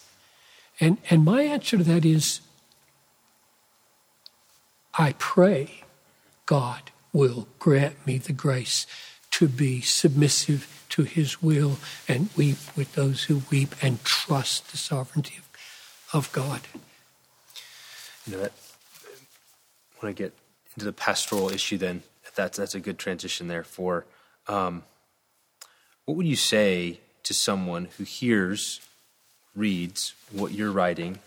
and, and my answer to that is I pray God will grant me the grace to be submissive to his will and weep with those who weep and trust the sovereignty of, of God. You know, that, when I get into the pastoral issue, then that's, that's a good transition there for um, what would you say to someone who hears reads what you're writing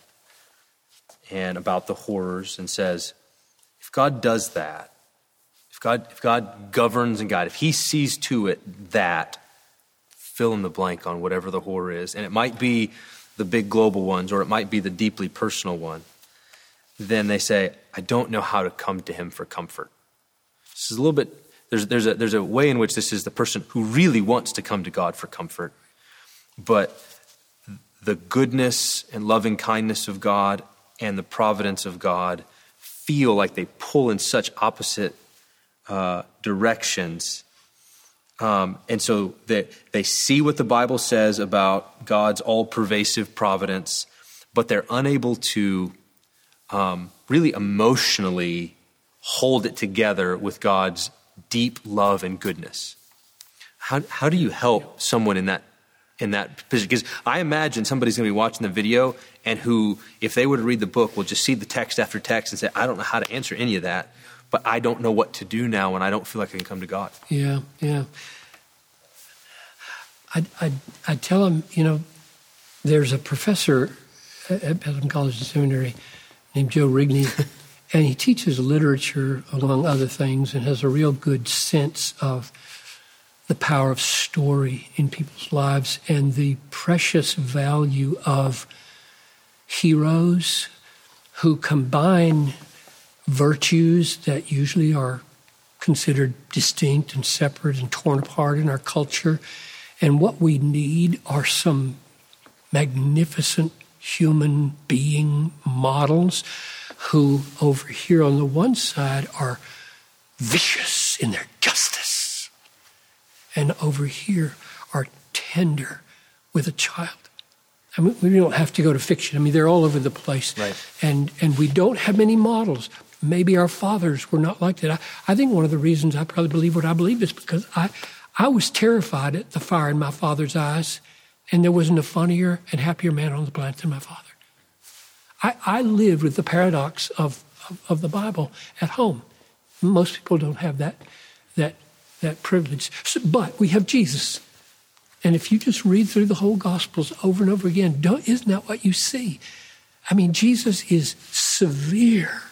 and about the horrors and says, if God does that, if God, if God governs and God, if He sees to it that, fill in the blank on whatever the horror is, and it might be the big global ones or it might be the deeply personal one, then they say, I don't know how to come to Him for comfort. This is a little bit, there's, there's, a, there's a way in which this is the person who really wants to come to God for comfort, but the goodness and loving kindness of God and the providence of God feel like they pull in such opposite uh, directions. Um, and so they, they see what the Bible says about God's all pervasive providence, but they're unable to um, really emotionally hold it together with God's deep love and goodness. How, how do you help someone in that in that position. Because I imagine somebody's going to be watching the video and who, if they were to read the book, will just see the text after text and say, I don't know how to answer any of that, but I don't know what to do now and I don't feel like I can come to God. Yeah, yeah. I, I, I tell them, you know, there's a professor at Bethlehem College and Seminary named Joe Rigney, <laughs> and he teaches literature, among other things, and has a real good sense of the power of story in people's lives and the precious value of heroes who combine virtues that usually are considered distinct and separate and torn apart in our culture. And what we need are some magnificent human being models who, over here on the one side, are vicious in their justice, and over here are tender with a child. I mean, we don't have to go to fiction. I mean, they're all over the place. Right. And, and we don't have many models. Maybe our fathers were not like that. I, I think one of the reasons I probably believe what I believe is because I, I was terrified at the fire in my father's eyes, and there wasn't a funnier and happier man on the planet than my father. I, I with the paradox of, of, of the Bible at home. Most people don't have that, that, that privilege. So, but we have Jesus. And if you just read through the whole Gospels over and over again, don't, isn't that what you see? I mean, Jesus is severe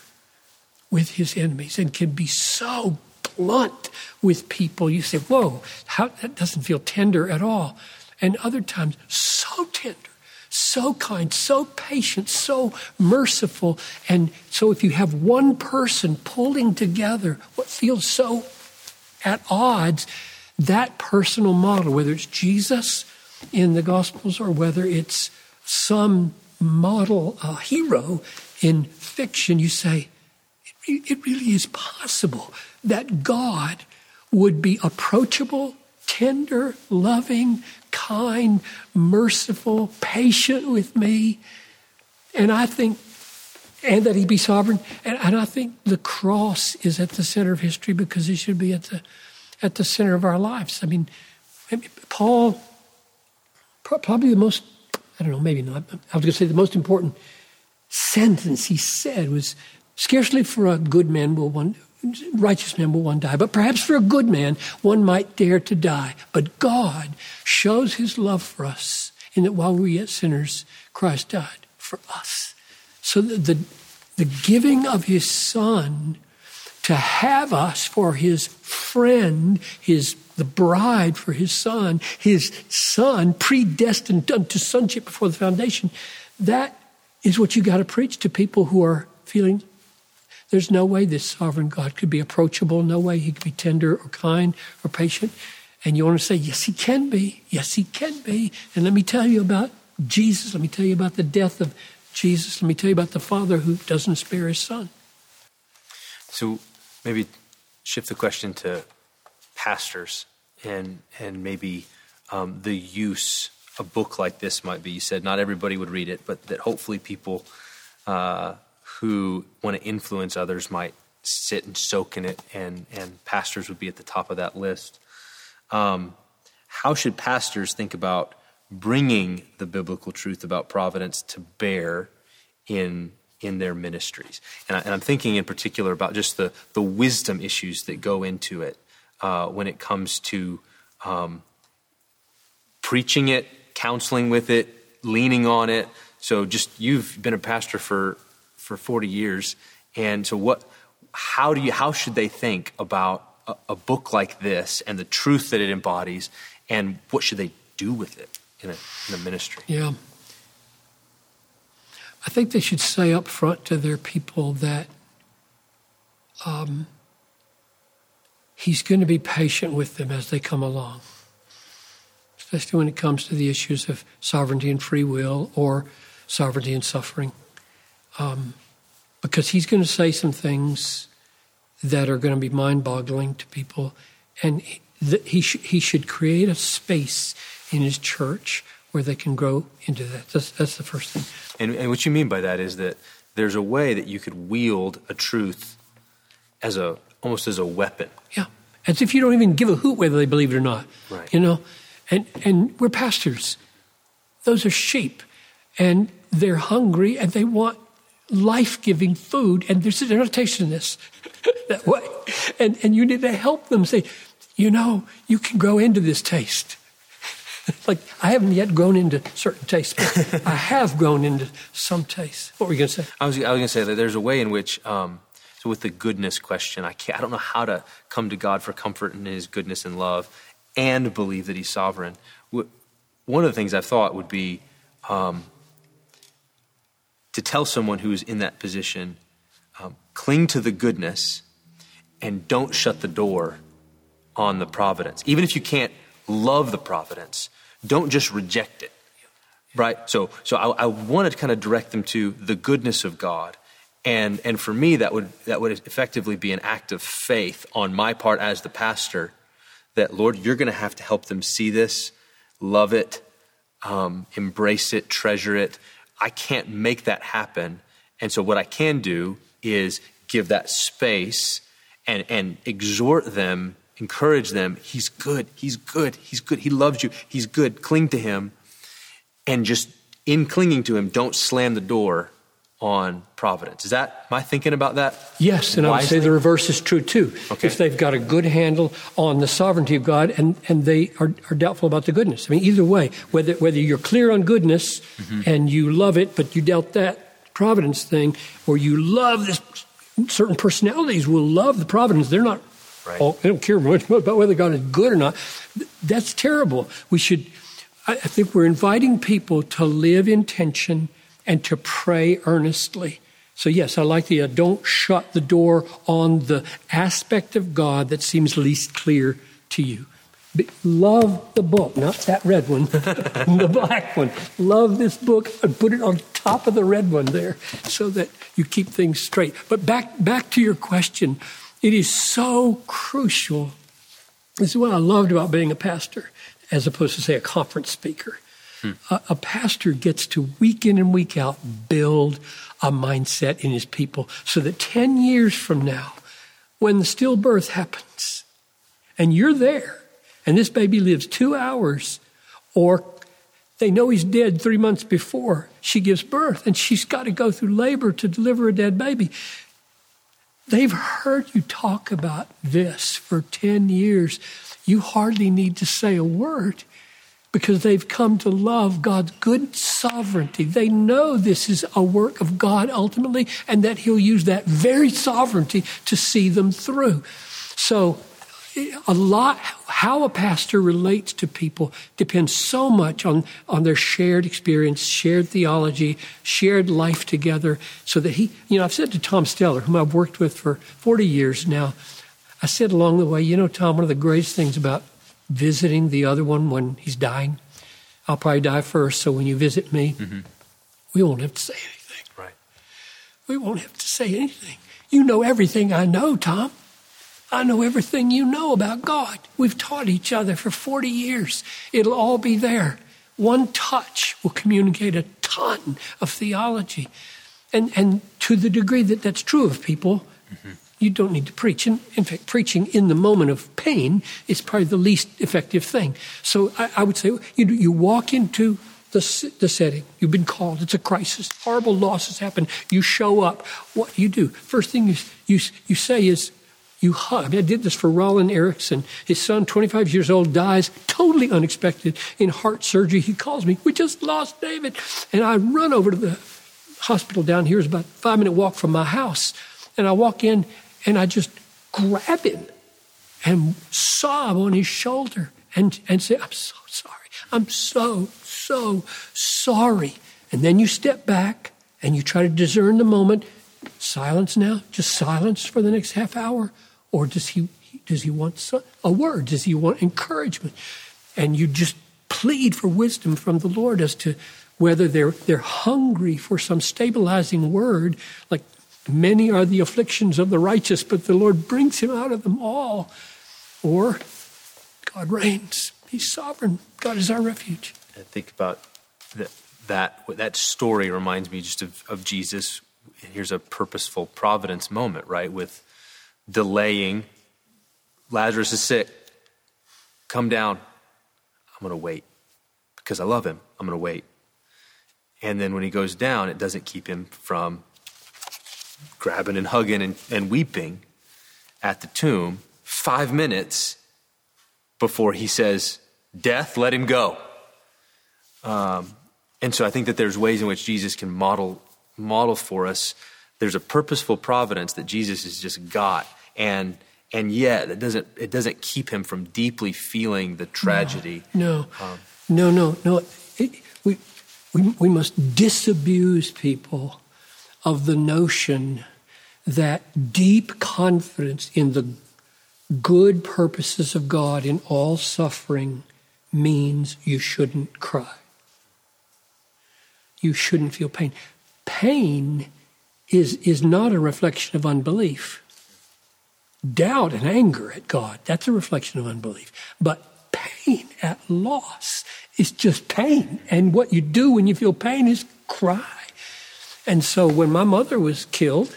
with his enemies and can be so blunt with people. You say, whoa, how, that doesn't feel tender at all. And other times, so tender, so kind, so patient, so merciful. And so if you have one person pulling together what feels so at odds, that personal model, whether it's Jesus in the Gospels or whether it's some model uh, hero in fiction, you say, it really is possible that God would be approachable, tender, loving, kind, merciful, patient with me. And I think, and that he be sovereign. And, and I think the cross is at the center of history because it should be at the, at the center of our lives. I mean, Paul, probably the most, I don't know, maybe not, I was going to say the most important sentence he said was, Scarcely for a good man will one, righteous man will one die, but perhaps for a good man one might dare to die. But God shows his love for us in that while we were yet sinners, Christ died for us. So the, the, the giving of his son to have us for his friend, his the bride for his son, his son predestined unto sonship before the foundation, that is what you got to preach to people who are feeling there's no way this sovereign God could be approachable, no way he could be tender or kind or patient. And you want to say, yes, he can be. Yes, he can be. And let me tell you about Jesus. Let me tell you about the death of Jesus. Let me tell you about the Father who doesn't spare his Son. So maybe shift the question to pastors and and maybe um, the use a book like this might be. You said not everybody would read it, but that hopefully people uh, who want to influence others might sit and soak in it, and, and pastors would be at the top of that list. Um, how should pastors think about bringing the biblical truth about providence to bear in in their ministries? And, I, am thinking in particular about just the the wisdom issues that go into it uh, when it comes to um, preaching it, counseling with it, leaning on it. So, just you've been a pastor for for 40 years. And so what how do you how should they think about a, a, book like this and the truth that it embodies and what should they do with it in a, in a ministry? Yeah. I think they should say up front to their people that um, he's going to be patient with them as they come along, especially when it comes to the issues of sovereignty and free will or sovereignty and suffering um, because he's going to say some things that are going to be mind boggling to people. And he, sh- he should create a space in his church where they can grow into that. That's, that's the first thing. And, and what you mean by that is that there's a way that you could wield a truth as a almost as a weapon. Yeah, as if you don't even give a hoot whether they believe it or not. Right. You know, and and we're pastors. Those are sheep, and they're hungry and they want life giving food, and there's an annotation in this <laughs> that way. And, and you need to help them say, you know, you can grow into this taste. <laughs> like, I haven't yet grown into certain tastes, but I <laughs> have grown into some tastes. What were you going to say? I was, I was going to say that there's a way in which, um, so with the goodness question, I, can't, I don't know how to come to God for comfort in His goodness and love and believe that He's sovereign. One of the things I've thought would be um, to tell someone who is in that position um, cling to the goodness and don't shut the door on the providence. Even if you can't love the providence, don't just reject it. Right? So, so I, I wanted to kind of direct them to the goodness of God. And, and for me, that would, that would effectively be an act of faith on my part as the pastor that, Lord, you're going to have to help them see this, love it, um, embrace it, treasure it. I can't make that happen. And so, what I can do is give that space and, and exhort them, encourage them. He's good. He's good. He's good. He loves you. He's good. Cling to him. And just in clinging to him, don't slam the door on providence. Is that my thinking about that? Yes, and wisely? I would say the reverse is true too. Okay. If they've got a good handle on the sovereignty of God and, and they are, are doubtful about the goodness. I mean, either way, whether whether you're clear on goodness mm-hmm. and you love it, but you doubt that providence thing, or you love this certain personalities will love the providence. They're not right. oh, they don't care much about whether God is good or not. That's terrible. We should I, I think we're inviting people to live in tension and to pray earnestly. So, yes, I like the uh, don't shut the door on the aspect of God that seems least clear to you. But love the book, not that red one, <laughs> the black one. Love this book and put it on top of the red one there so that you keep things straight. But back, back to your question, it is so crucial. This is what I loved about being a pastor, as opposed to, say, a conference speaker Hmm. A, a pastor gets to week in and week out build a mindset in his people so that 10 years from now, when the stillbirth happens and you're there and this baby lives two hours or they know he's dead three months before she gives birth and she's got to go through labor to deliver a dead baby. They've heard you talk about this for 10 years. You hardly need to say a word because they've come to love God's good sovereignty. They know this is a work of God ultimately, and that He'll use that very sovereignty to see them through. So, a lot, how a pastor relates to people depends so much on, on their shared experience, shared theology, shared life together. So that he, you know, I've said to Tom Steller, whom I've worked with for 40 years now, I said along the way, you know, Tom, one of the greatest things about visiting the other one when he's dying. I'll probably die first, so when you visit me, mm-hmm. we won't have to say anything. Right. We won't have to say anything. You know everything I know, Tom. I know everything you know about God. We've taught each other for 40 years. It'll all be there. One touch will communicate a ton of theology. And, and to the degree that that's true of people, mm-hmm you don't need to preach. And in fact, preaching in the moment of pain is probably the least effective thing. So I, I would say you, you walk into the, the setting. You've been called. It's a crisis. Horrible loss has happened. You show up. What you do? First thing you, you, you say is, you hug. I did this for Roland Erickson. His son, 25 years old, dies totally unexpected in heart surgery. He calls me, We just lost David. And I run over to the hospital down here. It's about a five minute walk from my house. And I walk in, and I just grab him and sob on his shoulder and, and say, I'm so sorry. I'm so, so sorry. And then you step back and you try to discern the moment. Silence now, just silence for the next half hour. Or does he, does he want a word? Does he want encouragement? And you just plead for wisdom from the Lord as to whether they're, they're hungry for some stabilizing word, like Many are the afflictions of the righteous, but the Lord brings him out of them all. Or God reigns. He's sovereign. God is our refuge. I think about that. That that story reminds me just of, of Jesus. Here's a purposeful providence moment, right? With delaying. Lazarus is sick. Come down. I'm going to wait because I love him. I'm going to wait. And then when he goes down, it doesn't keep him from grabbing and hugging and, and weeping at the tomb five minutes before he says, Death, let him go. Um, and so I think that there's ways in which Jesus can model, model for us. There's a purposeful providence that Jesus has just got. And, and yet it doesn't, it doesn't keep him from deeply feeling the tragedy. No, no, um, no, no. no. It, we, we, we must disabuse people of the notion that deep confidence in the good purposes of God in all suffering means you shouldn't cry. You shouldn't feel pain. Pain is, is not a reflection of unbelief. Doubt and anger at God, that's a reflection of unbelief. But pain at loss is just pain. And what you do when you feel pain is cry. And so when my mother was killed,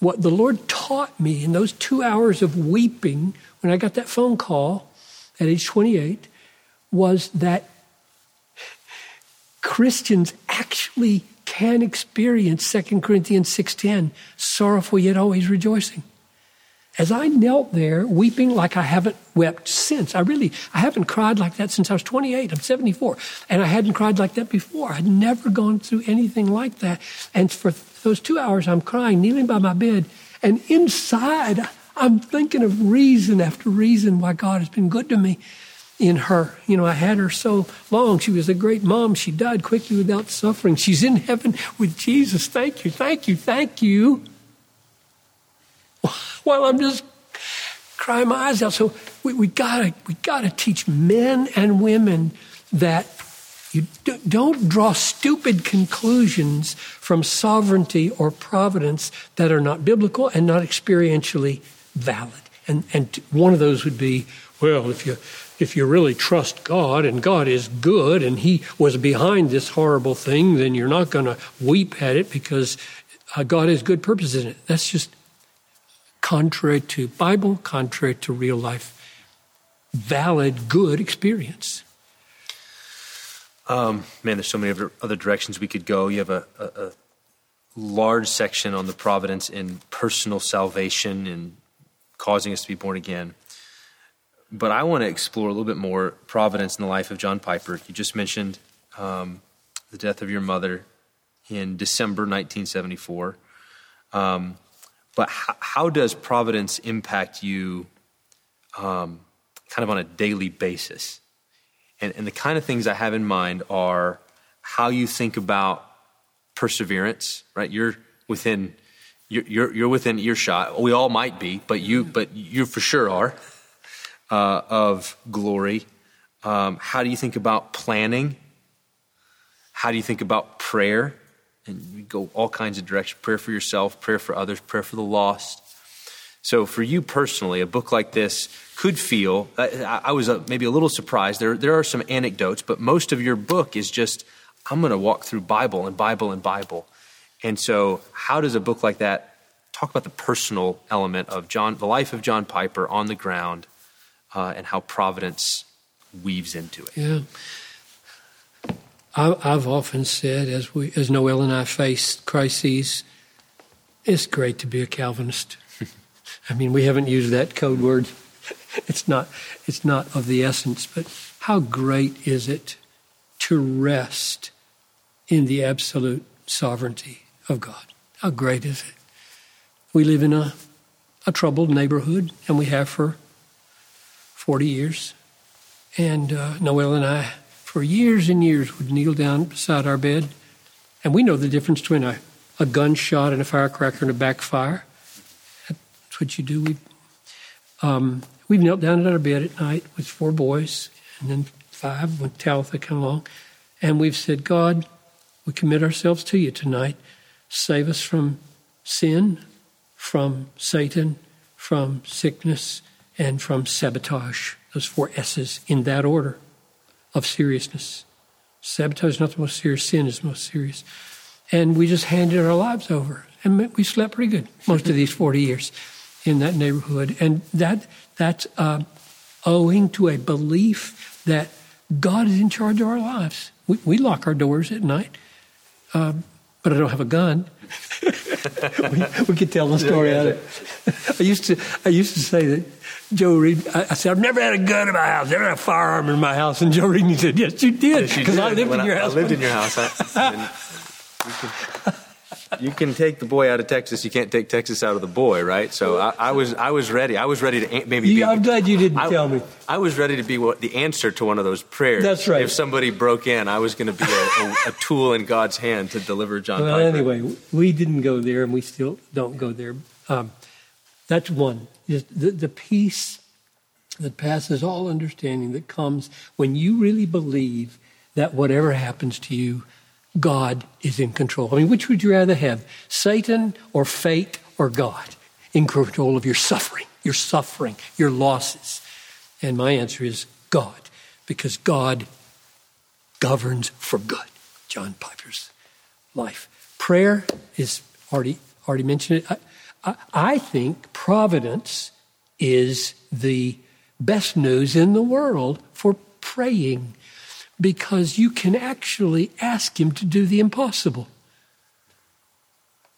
what the Lord taught me in those two hours of weeping when I got that phone call at age 28 was that Christians actually can experience 2 Corinthians 6:10, sorrowful yet always rejoicing. As I knelt there weeping like I haven't wept since, I really I haven't cried like that since I was 28. I'm 74, and I hadn't cried like that before. I'd never gone through anything like that. And for those 2 hours I'm crying kneeling by my bed, and inside I'm thinking of reason after reason why God has been good to me in her. You know, I had her so long. She was a great mom. She died quickly without suffering. She's in heaven with Jesus. Thank you, thank you, thank you. While I'm just crying my eyes out. So we, we gotta we gotta teach men and women that you don't draw stupid conclusions from sovereignty or providence that are not biblical and not experientially valid. And, and one of those would be, well, if you if you really trust God and God is good and He was behind this horrible thing, then you're not going to weep at it because uh, God has good purposes in it. That's just contrary to Bible, contrary to real life, valid, good experience. Um, man, there's so many other, other directions we could go. You have a, a, a large section on the providence in personal salvation and causing us to be born again. But I want to explore a little bit more providence in the life of John Piper. You just mentioned um, the death of your mother in December 1974. Um, but how, how, does providence impact you um, kind of on a daily basis? And, and the kind of things I have in mind are how you think about perseverance, right? You're within you're, you're, within earshot. We all might be, but you but you for sure are uh, of glory? Um, how do you think about planning? How do you think about prayer? And you go all kinds of directions prayer for yourself, prayer for others, prayer for the lost. So, for you personally, a book like this could feel, I, was uh, maybe a little surprised. There, there are some anecdotes, but most of your book is just, I'm going to walk through Bible and Bible and Bible. And so, how does a book like that talk about the personal element of John, the life of John Piper on the ground uh, and how providence weaves into it. Yeah. I've often said, as we, as Noel and I face crises, it's great to be a Calvinist. <laughs> I mean, we haven't used that code word. <laughs> It's not, it's not of the essence, but how great is it to rest in the absolute sovereignty of God? How great is it? We live in a, a troubled neighborhood, and we have for 40 years. And uh, Noel and I, for years and years, would kneel down beside our bed. And we know the difference between a, a gunshot and a firecracker and a backfire. That's what you do. We, um, we've knelt down at our bed at night with four boys, and then five when Talitha came along. And we've said, God, we commit ourselves to you tonight. Save us from sin, from Satan, from sickness, and from sabotage. Those four S's in that order of seriousness. Sabotage is not the most serious, sin is the most serious. And we just handed our lives over. And we slept pretty good <laughs> most of these 40 years in that neighborhood. And that that's uh, owing to a belief that God is in charge of our lives. We, we lock our doors at night, um, but I don't have a gun. <laughs> we, we could tell the <laughs> story out of it. I used to I used to say that Joe Reed, I, I, said, I've never had a gun in my house, never had a firearm in my house. And Joe Reed he said, Yes, you did. Because I lived in your I, house. I lived in your house. You can take the boy out of Texas. You can't take Texas out of the boy, right? So I, I was I was ready. I was ready to maybe. be, I'm glad you didn't I, tell me. I was ready to be what, the answer to one of those prayers. That's right. If somebody broke in, I was going to be a, a, a, tool in God's hand to deliver John. Well, Piper. anyway, we didn't go there, and we still don't go there. Um, that's one. The, the peace that passes all understanding that comes when you really believe that whatever happens to you, God is in control. I mean, which would you rather have, Satan or fate or God in control of your suffering, your suffering, your losses? And my answer is God, because God governs for good. John Piper's life. Prayer is already already mentioned it. I, think providence is the best news in the world for praying because you can actually ask Him to do the impossible.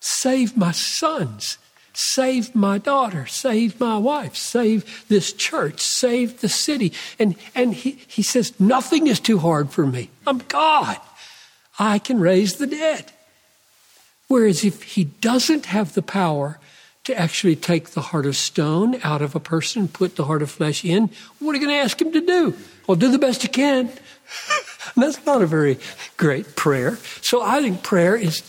Save my sons, save my daughter, save my wife, save this church, save the city. And, and he, he says, Nothing is too hard for me. I'm God. I can raise the dead. Whereas if He doesn't have the power, to actually take the heart of stone out of a person, put the heart of flesh in, what are you going to ask him to do? Well, do the best you can. <laughs> that's not a very great prayer. So I think prayer is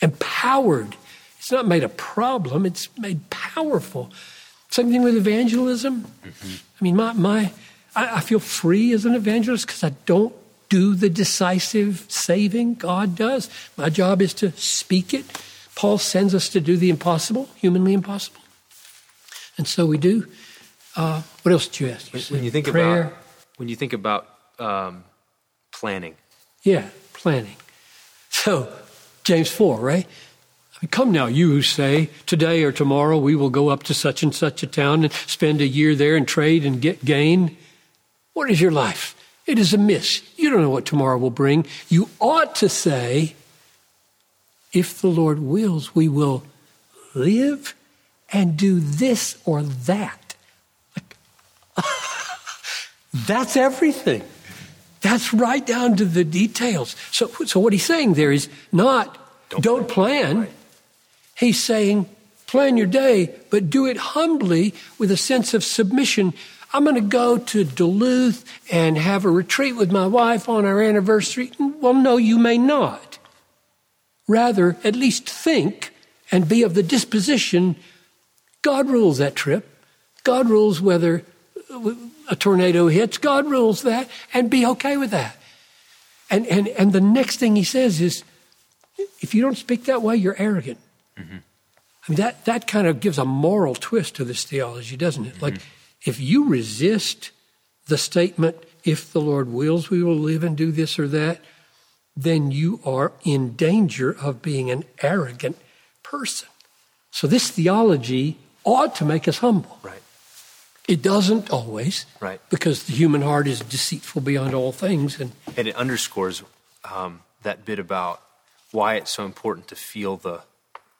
empowered. It's not made a problem, it's made powerful. Same thing with evangelism. Mm-hmm. I mean, my, my I, I feel free as an evangelist because I don't do the decisive saving. God does. My job is to speak it. Paul sends us to do the impossible, humanly impossible. And so we do. Uh, what else did you ask? You when, you think prayer. about when you think about um, planning. Yeah, planning. So, James 4, right? I mean, come now, you who say, today or tomorrow we will go up to such and such a town and spend a year there and trade and get gain. What is your life? It is a miss. You don't know what tomorrow will bring. You ought to say, if the Lord wills, we will live and do this or that. <laughs> That's everything. That's right down to the details. So, so what he's saying there is not don't, don't plan. Right. He's saying plan your day, but do it humbly with a sense of submission. I'm going to go to Duluth and have a retreat with my wife on our anniversary. Well, no, you may not. Rather, at least think and be of the disposition God rules that trip. God rules whether a tornado hits. God rules that and be okay with that. And, and, and the next thing he says is if you don't speak that way, you're arrogant. Mm-hmm. I mean, that, that kind of gives a moral twist to this theology, doesn't it? Mm-hmm. Like, if you resist the statement, if the Lord wills, we will live and do this or that, then you are in danger of being an arrogant person. So, this theology ought to make us humble. Right. It doesn't always, right? Because the human heart is deceitful beyond all things, and and it underscores um, that bit about why it's so important to feel the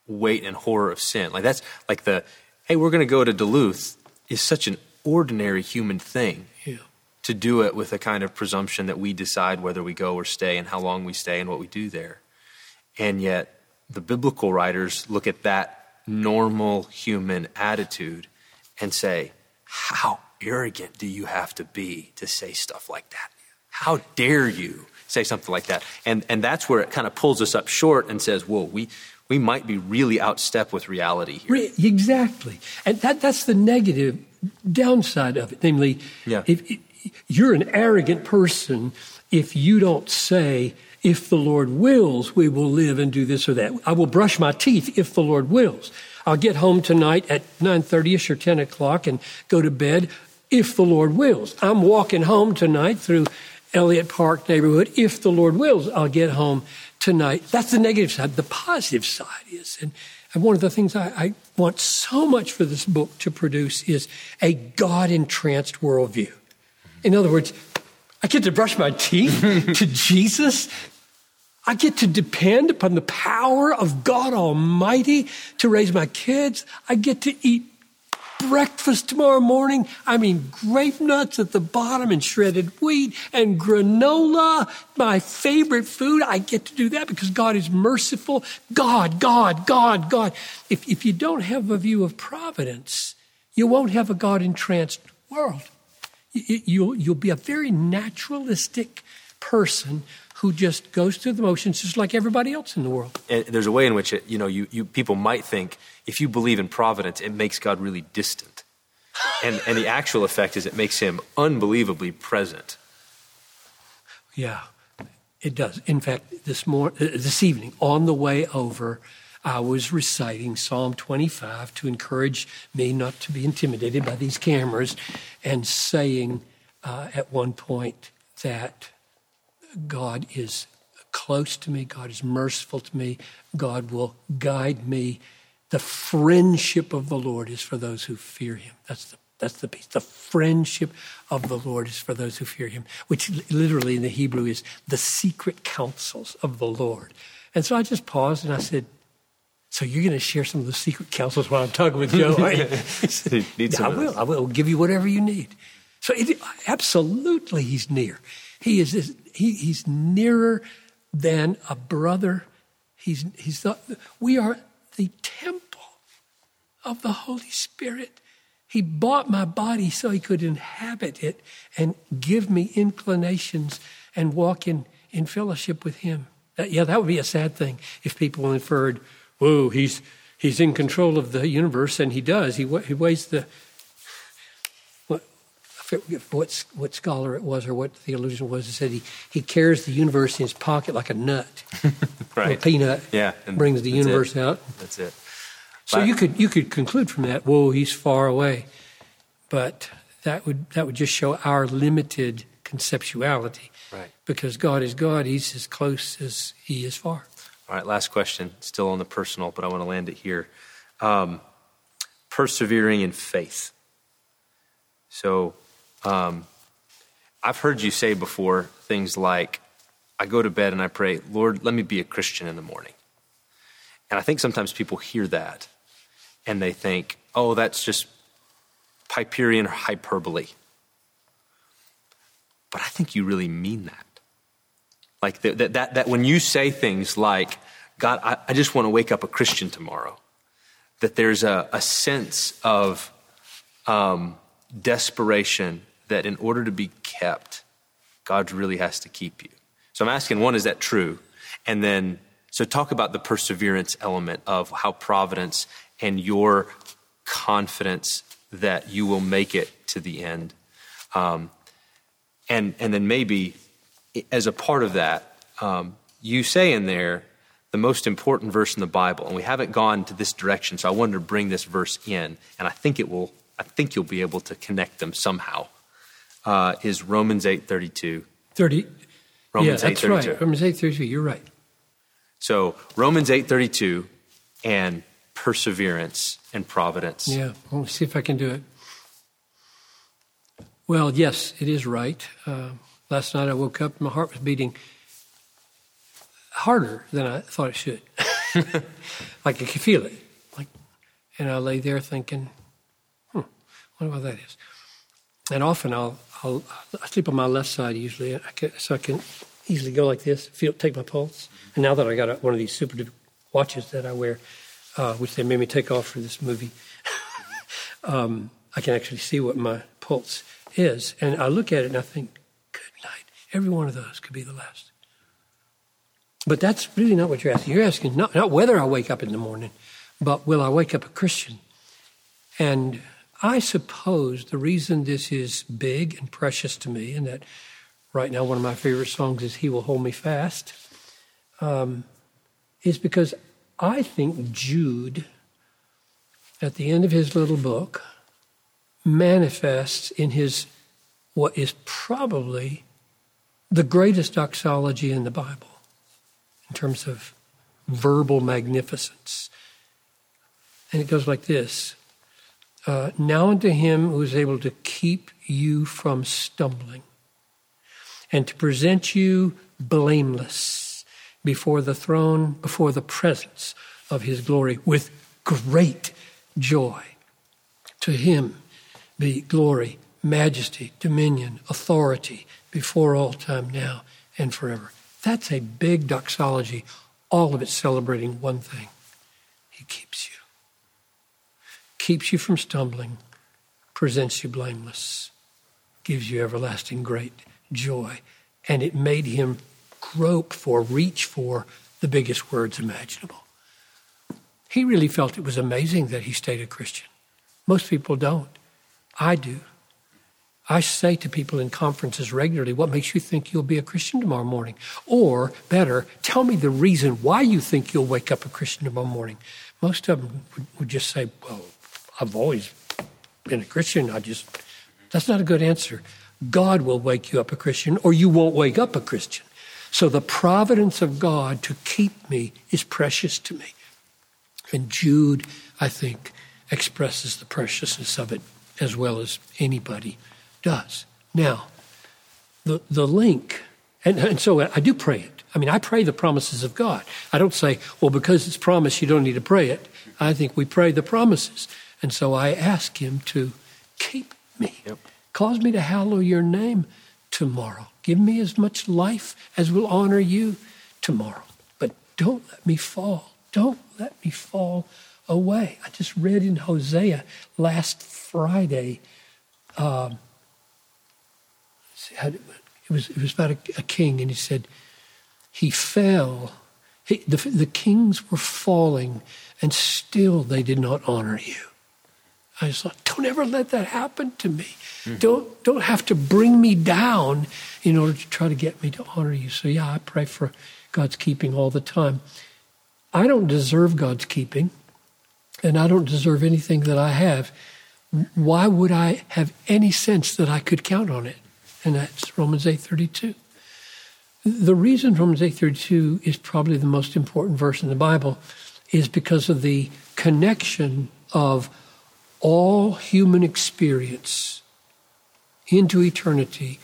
weight and horror of sin. Like that's like the hey, we're going to go to Duluth is such an ordinary human thing. Yeah. To do it with a kind of presumption that we decide whether we go or stay and how long we stay and what we do there. And yet, the biblical writers look at that normal human attitude and say, how arrogant do you have to be to say stuff like that? How dare you say something like that? And, and that's where it kind of pulls us up short and says, whoa, we, we might be really out step with reality here. Exactly. And that, that's the negative downside of it. Namely, yeah. if you're an arrogant person if you don't say, if the Lord wills, we will live and do this or that. I will brush my teeth if the Lord wills. I'll get home tonight at 9.30ish or 10 o'clock and go to bed if the Lord wills. I'm walking home tonight through Elliot Park neighborhood. If the Lord wills, I'll get home tonight. That's the negative side. The positive side is, and, one of the things I, I want so much for this book to produce is a God entranced worldview. In other words, I get to brush my teeth <laughs> to Jesus I get to depend upon the power of God Almighty to raise my kids. I get to eat breakfast tomorrow morning. I mean, grape nuts at the bottom and shredded wheat and granola, my favorite food. I get to do that because God is merciful. God, God, God, God. If, if you don't have a view of providence, you won't have a God entranced world. You, you'll, you'll be a very naturalistic person who just goes through the motions just like everybody else in the world. And there's a way in which it, you know, you, you people might think if you believe in providence, it makes God really distant. And, and the actual effect is it makes him unbelievably present. Yeah, it does. In fact, this, mor- uh, this evening, on the way over, I was reciting Psalm 25 to encourage me not to be intimidated by these cameras and saying uh, at one point that God is close to me, God is merciful to me, God will guide me. The friendship of the Lord is for those who fear him. That's the that's the piece. The friendship of the Lord is for those who fear him, which literally in the Hebrew is the secret counsels of the Lord. And so I just paused and I said, So you're going to share some of the secret counsels while I'm talking with Joe? <laughs> I will. I will give you whatever you need. So it, absolutely, he's near. He is he, he's nearer than a brother. He's, he's the, we are the temple of the Holy Spirit. He bought my body so he could inhabit it and give me inclinations and walk in, in fellowship with him. That, yeah, that would be a sad thing if people inferred, whoa, he's, he's in control of the universe, and he does. He, he weighs the, what, what scholar it was or what theologian was, said he, he carries the universe in his pocket like a nut. <laughs> right. A peanut yeah, brings the universe it. out. That's it. So but, you could you could conclude from that, whoa, he's far away. But that would that would just show our limited conceptuality. Right. Because God is God, he's as close as he is far. All right, last question, still on the personal, but I want to land it here. Um, persevering in faith. So um, I've heard you say before things like, I go to bed and I pray, Lord, let me be a Christian in the morning. And I think sometimes people hear that and they think, oh, that's just Piperian hyperbole. But I think you really mean that. Like that, that, that, when you say things like, God, I, I just want to wake up a Christian tomorrow, that there's a, a sense of um, desperation that in order to be kept, God really has to keep you. So I'm asking one, is that true? And then, so talk about the perseverance element of how providence and your confidence that you will make it to the end. Um, and, and then maybe as a part of that, um, you say in there the most important verse in the Bible, and we haven't gone to this direction, so I wanted to bring this verse in, and I think it will. I think you'll be able to connect them somehow uh, is Romans 8.32. 30. Romans yeah, that's 8.32. right. Romans 8.32, you're right. So Romans 8.32 and perseverance and providence. Yeah, well, let me see if I can do it. Well, yes, it is right. Uh, last night I woke up, and my heart was beating harder than I thought it should. <laughs> like I could feel it. Like, and I lay there thinking, hmm, wonder what that is. And often I'll I'll, I sleep on my left side usually, I can, so I can easily go like this, feel, take my pulse. And now that I got one of these super watches that I wear, uh, which they made me take off for this movie, <laughs> um, I can actually see what my pulse is. And I look at it and I think. Every one of those could be the last. But that's really not what you're asking. You're asking not, not whether I wake up in the morning, but will I wake up a Christian? And I suppose the reason this is big and precious to me, and that right now one of my favorite songs is He Will Hold Me Fast, um, is because I think Jude, at the end of his little book, manifests in his what is probably the greatest doxology in the Bible in terms of verbal magnificence. And it goes like this uh, now unto him who is able to keep you from stumbling and to present you blameless before the throne, before the presence of his glory with great joy. To him be glory, majesty, dominion, authority before all time now and forever. That's a big doxology, all of it celebrating one thing He keeps you, keeps you from stumbling, presents you blameless, gives you everlasting great joy. And it made him grope for, reach for the biggest words imaginable. He really felt it was amazing that he stayed a Christian. Most people don't. I do. I say to people in conferences regularly, what makes you think you'll be a Christian tomorrow morning? Or better, tell me the reason why you think you'll wake up a Christian tomorrow morning. Most of them would, just say, well, I've always been a Christian. I just, that's not a good answer. God will wake you up a Christian, or you won't wake up a Christian. So the providence of God to keep me is precious to me. And Jude, I think, expresses the preciousness of it as well as anybody does. Now, the, the link, and, and so I do pray it. I mean, I pray the promises of God. I don't say, well, because it's promised, you don't need to pray it. I think we pray the promises. And so I ask Him to keep me, yep. cause me to hallow your name tomorrow. Give me as much life as will honor you tomorrow. But don't let me fall. Don't let me fall away. I just read in Hosea last Friday. Um, it was it was about a, a, king, and he said he fell. He, the, the kings were falling, and still they did not honor you. I just thought, don't ever let that happen to me. Mm-hmm. Don't don't have to bring me down in order to try to get me to honor you. So yeah, I pray for God's keeping all the time. I don't deserve God's keeping, and I don't deserve anything that I have. Why would I have any sense that I could count on it? And that's Romans 8:32. The reason Romans 8:32 is probably the most important verse in the Bible is because of the connection of all human experience into eternity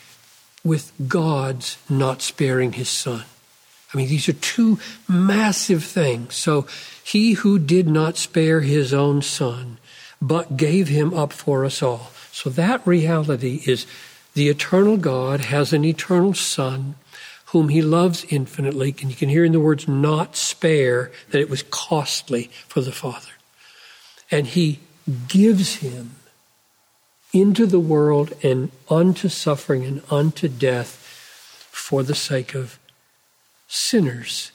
with God's not sparing his son. I mean, these are two massive things. So, he who did not spare his own son, but gave him up for us all. So, that reality is the eternal God has an eternal son whom he loves infinitely. And you can hear in the words not spare that it was costly for the Father. And he gives him into the world and unto suffering and unto death for the sake of sinners.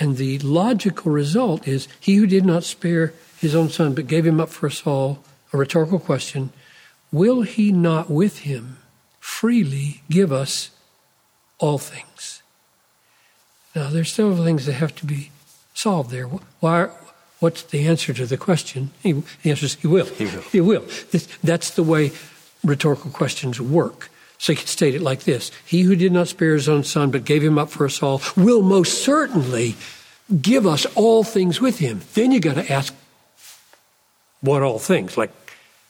And the logical result is he who did not spare his own son but gave him up for us all, a rhetorical question, will he not with him freely give us all things? Now, there's several things that have to be solved there. Why, What's the answer to the question? He, the answer is he will. He will. He will. This, that's the way rhetorical questions work. So you could state it like this He who did not spare his own son, but gave him up for us all, will most certainly give us all things with him. Then you got to ask, what all things? Like,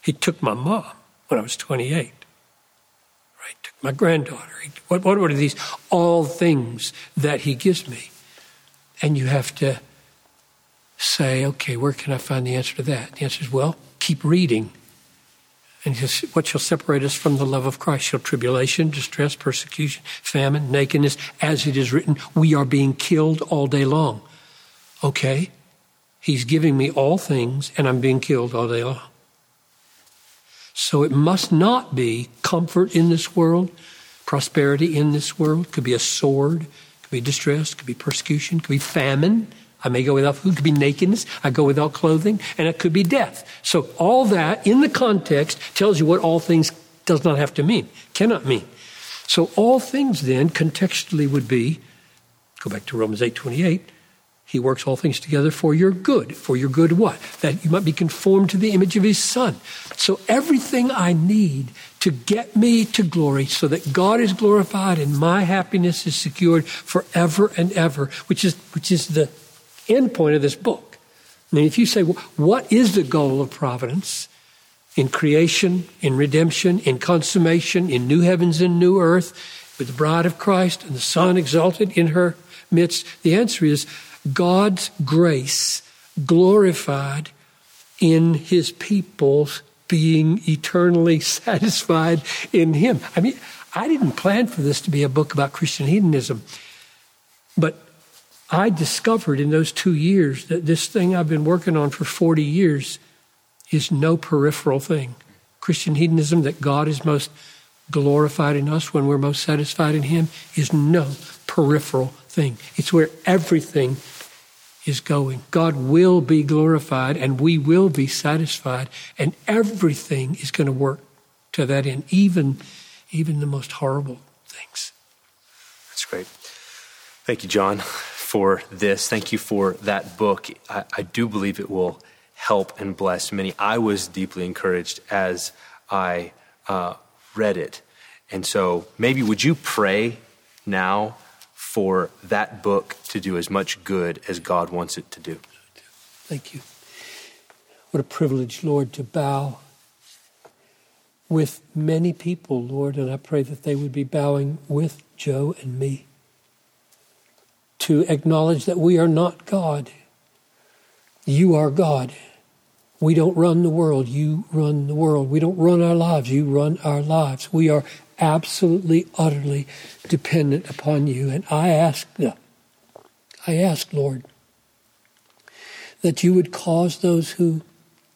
he took my mom when I was 28. Right? Took my granddaughter. What, what are these all things that he gives me? And you have to say, okay, where can I find the answer to that? The answer is, well, keep reading. And what shall separate us from the love of Christ? Shall tribulation, distress, persecution, famine, nakedness, as it is written, we are being killed all day long. Okay, he's giving me all things, and I'm being killed all day long. So it must not be comfort in this world, prosperity in this world. It could be a sword, it could be distress, it could be persecution, it could be famine, I may go without food. It could be nakedness. I go without clothing. And it could be death. So all that in the context tells you what all things does not have to mean, cannot mean. So all things then contextually would be, go back to Romans 8 28, he works all things together for your good. For your good what? That you might be conformed to the image of his son. So everything I need to get me to glory so that God is glorified and my happiness is secured forever and ever, which is, which is the end point of this book. I mean, if you say, what is the goal of providence? In creation, in redemption, in consummation, in new heavens and new earth, with the bride of Christ and the Son exalted in her midst, the answer is God's grace glorified in his people's being eternally <laughs> satisfied in him. I mean, I didn't plan for this to be a book about Christian hedonism, but I discovered in those two years that this thing I've been working on for 40 years is no peripheral thing. Christian hedonism, that God is most glorified in us when we're most satisfied in Him, is no peripheral thing. It's where everything is going. God will be glorified and we will be satisfied, and everything is going to work to that end, even, even the most horrible things. That's great. Thank you, John, for this. Thank you for that book. I, I do believe it will help and bless many. I was deeply encouraged as I uh, read it. And so maybe would you pray now for that book to do as much good as God wants it to do? Thank you. What a privilege, Lord, to bow with many people, Lord, and I pray that they would be bowing with Joe and me to acknowledge that we are not God. You are God. We don't run the world, you run the world. We don't run our lives, you run our lives. We are absolutely, utterly dependent upon you. And I ask, I ask, Lord, that you would cause those who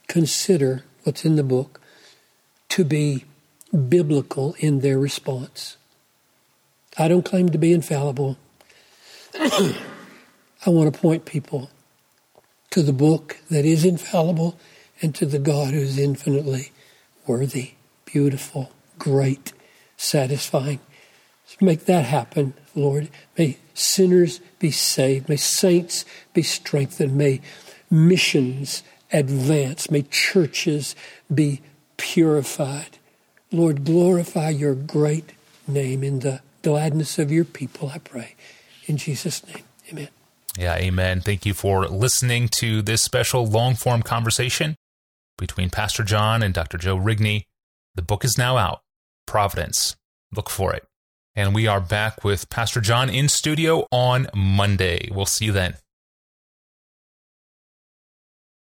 consider what's in the book to be biblical in their response. I don't claim to be infallible. <clears throat> I want to point people to the book that is infallible and to the God who is infinitely worthy, beautiful, great, satisfying. Make that happen, Lord. May sinners be saved. May saints be strengthened. May missions advance. May churches be purified. Lord, glorify your great name in the gladness of your people, I pray. In Jesus' name, amen. Yeah, amen. Thank you for listening to this special long form conversation between Pastor John and Dr. Joe Rigney. The book is now out Providence. Look for it. And we are back with Pastor John in studio on Monday. We'll see you then.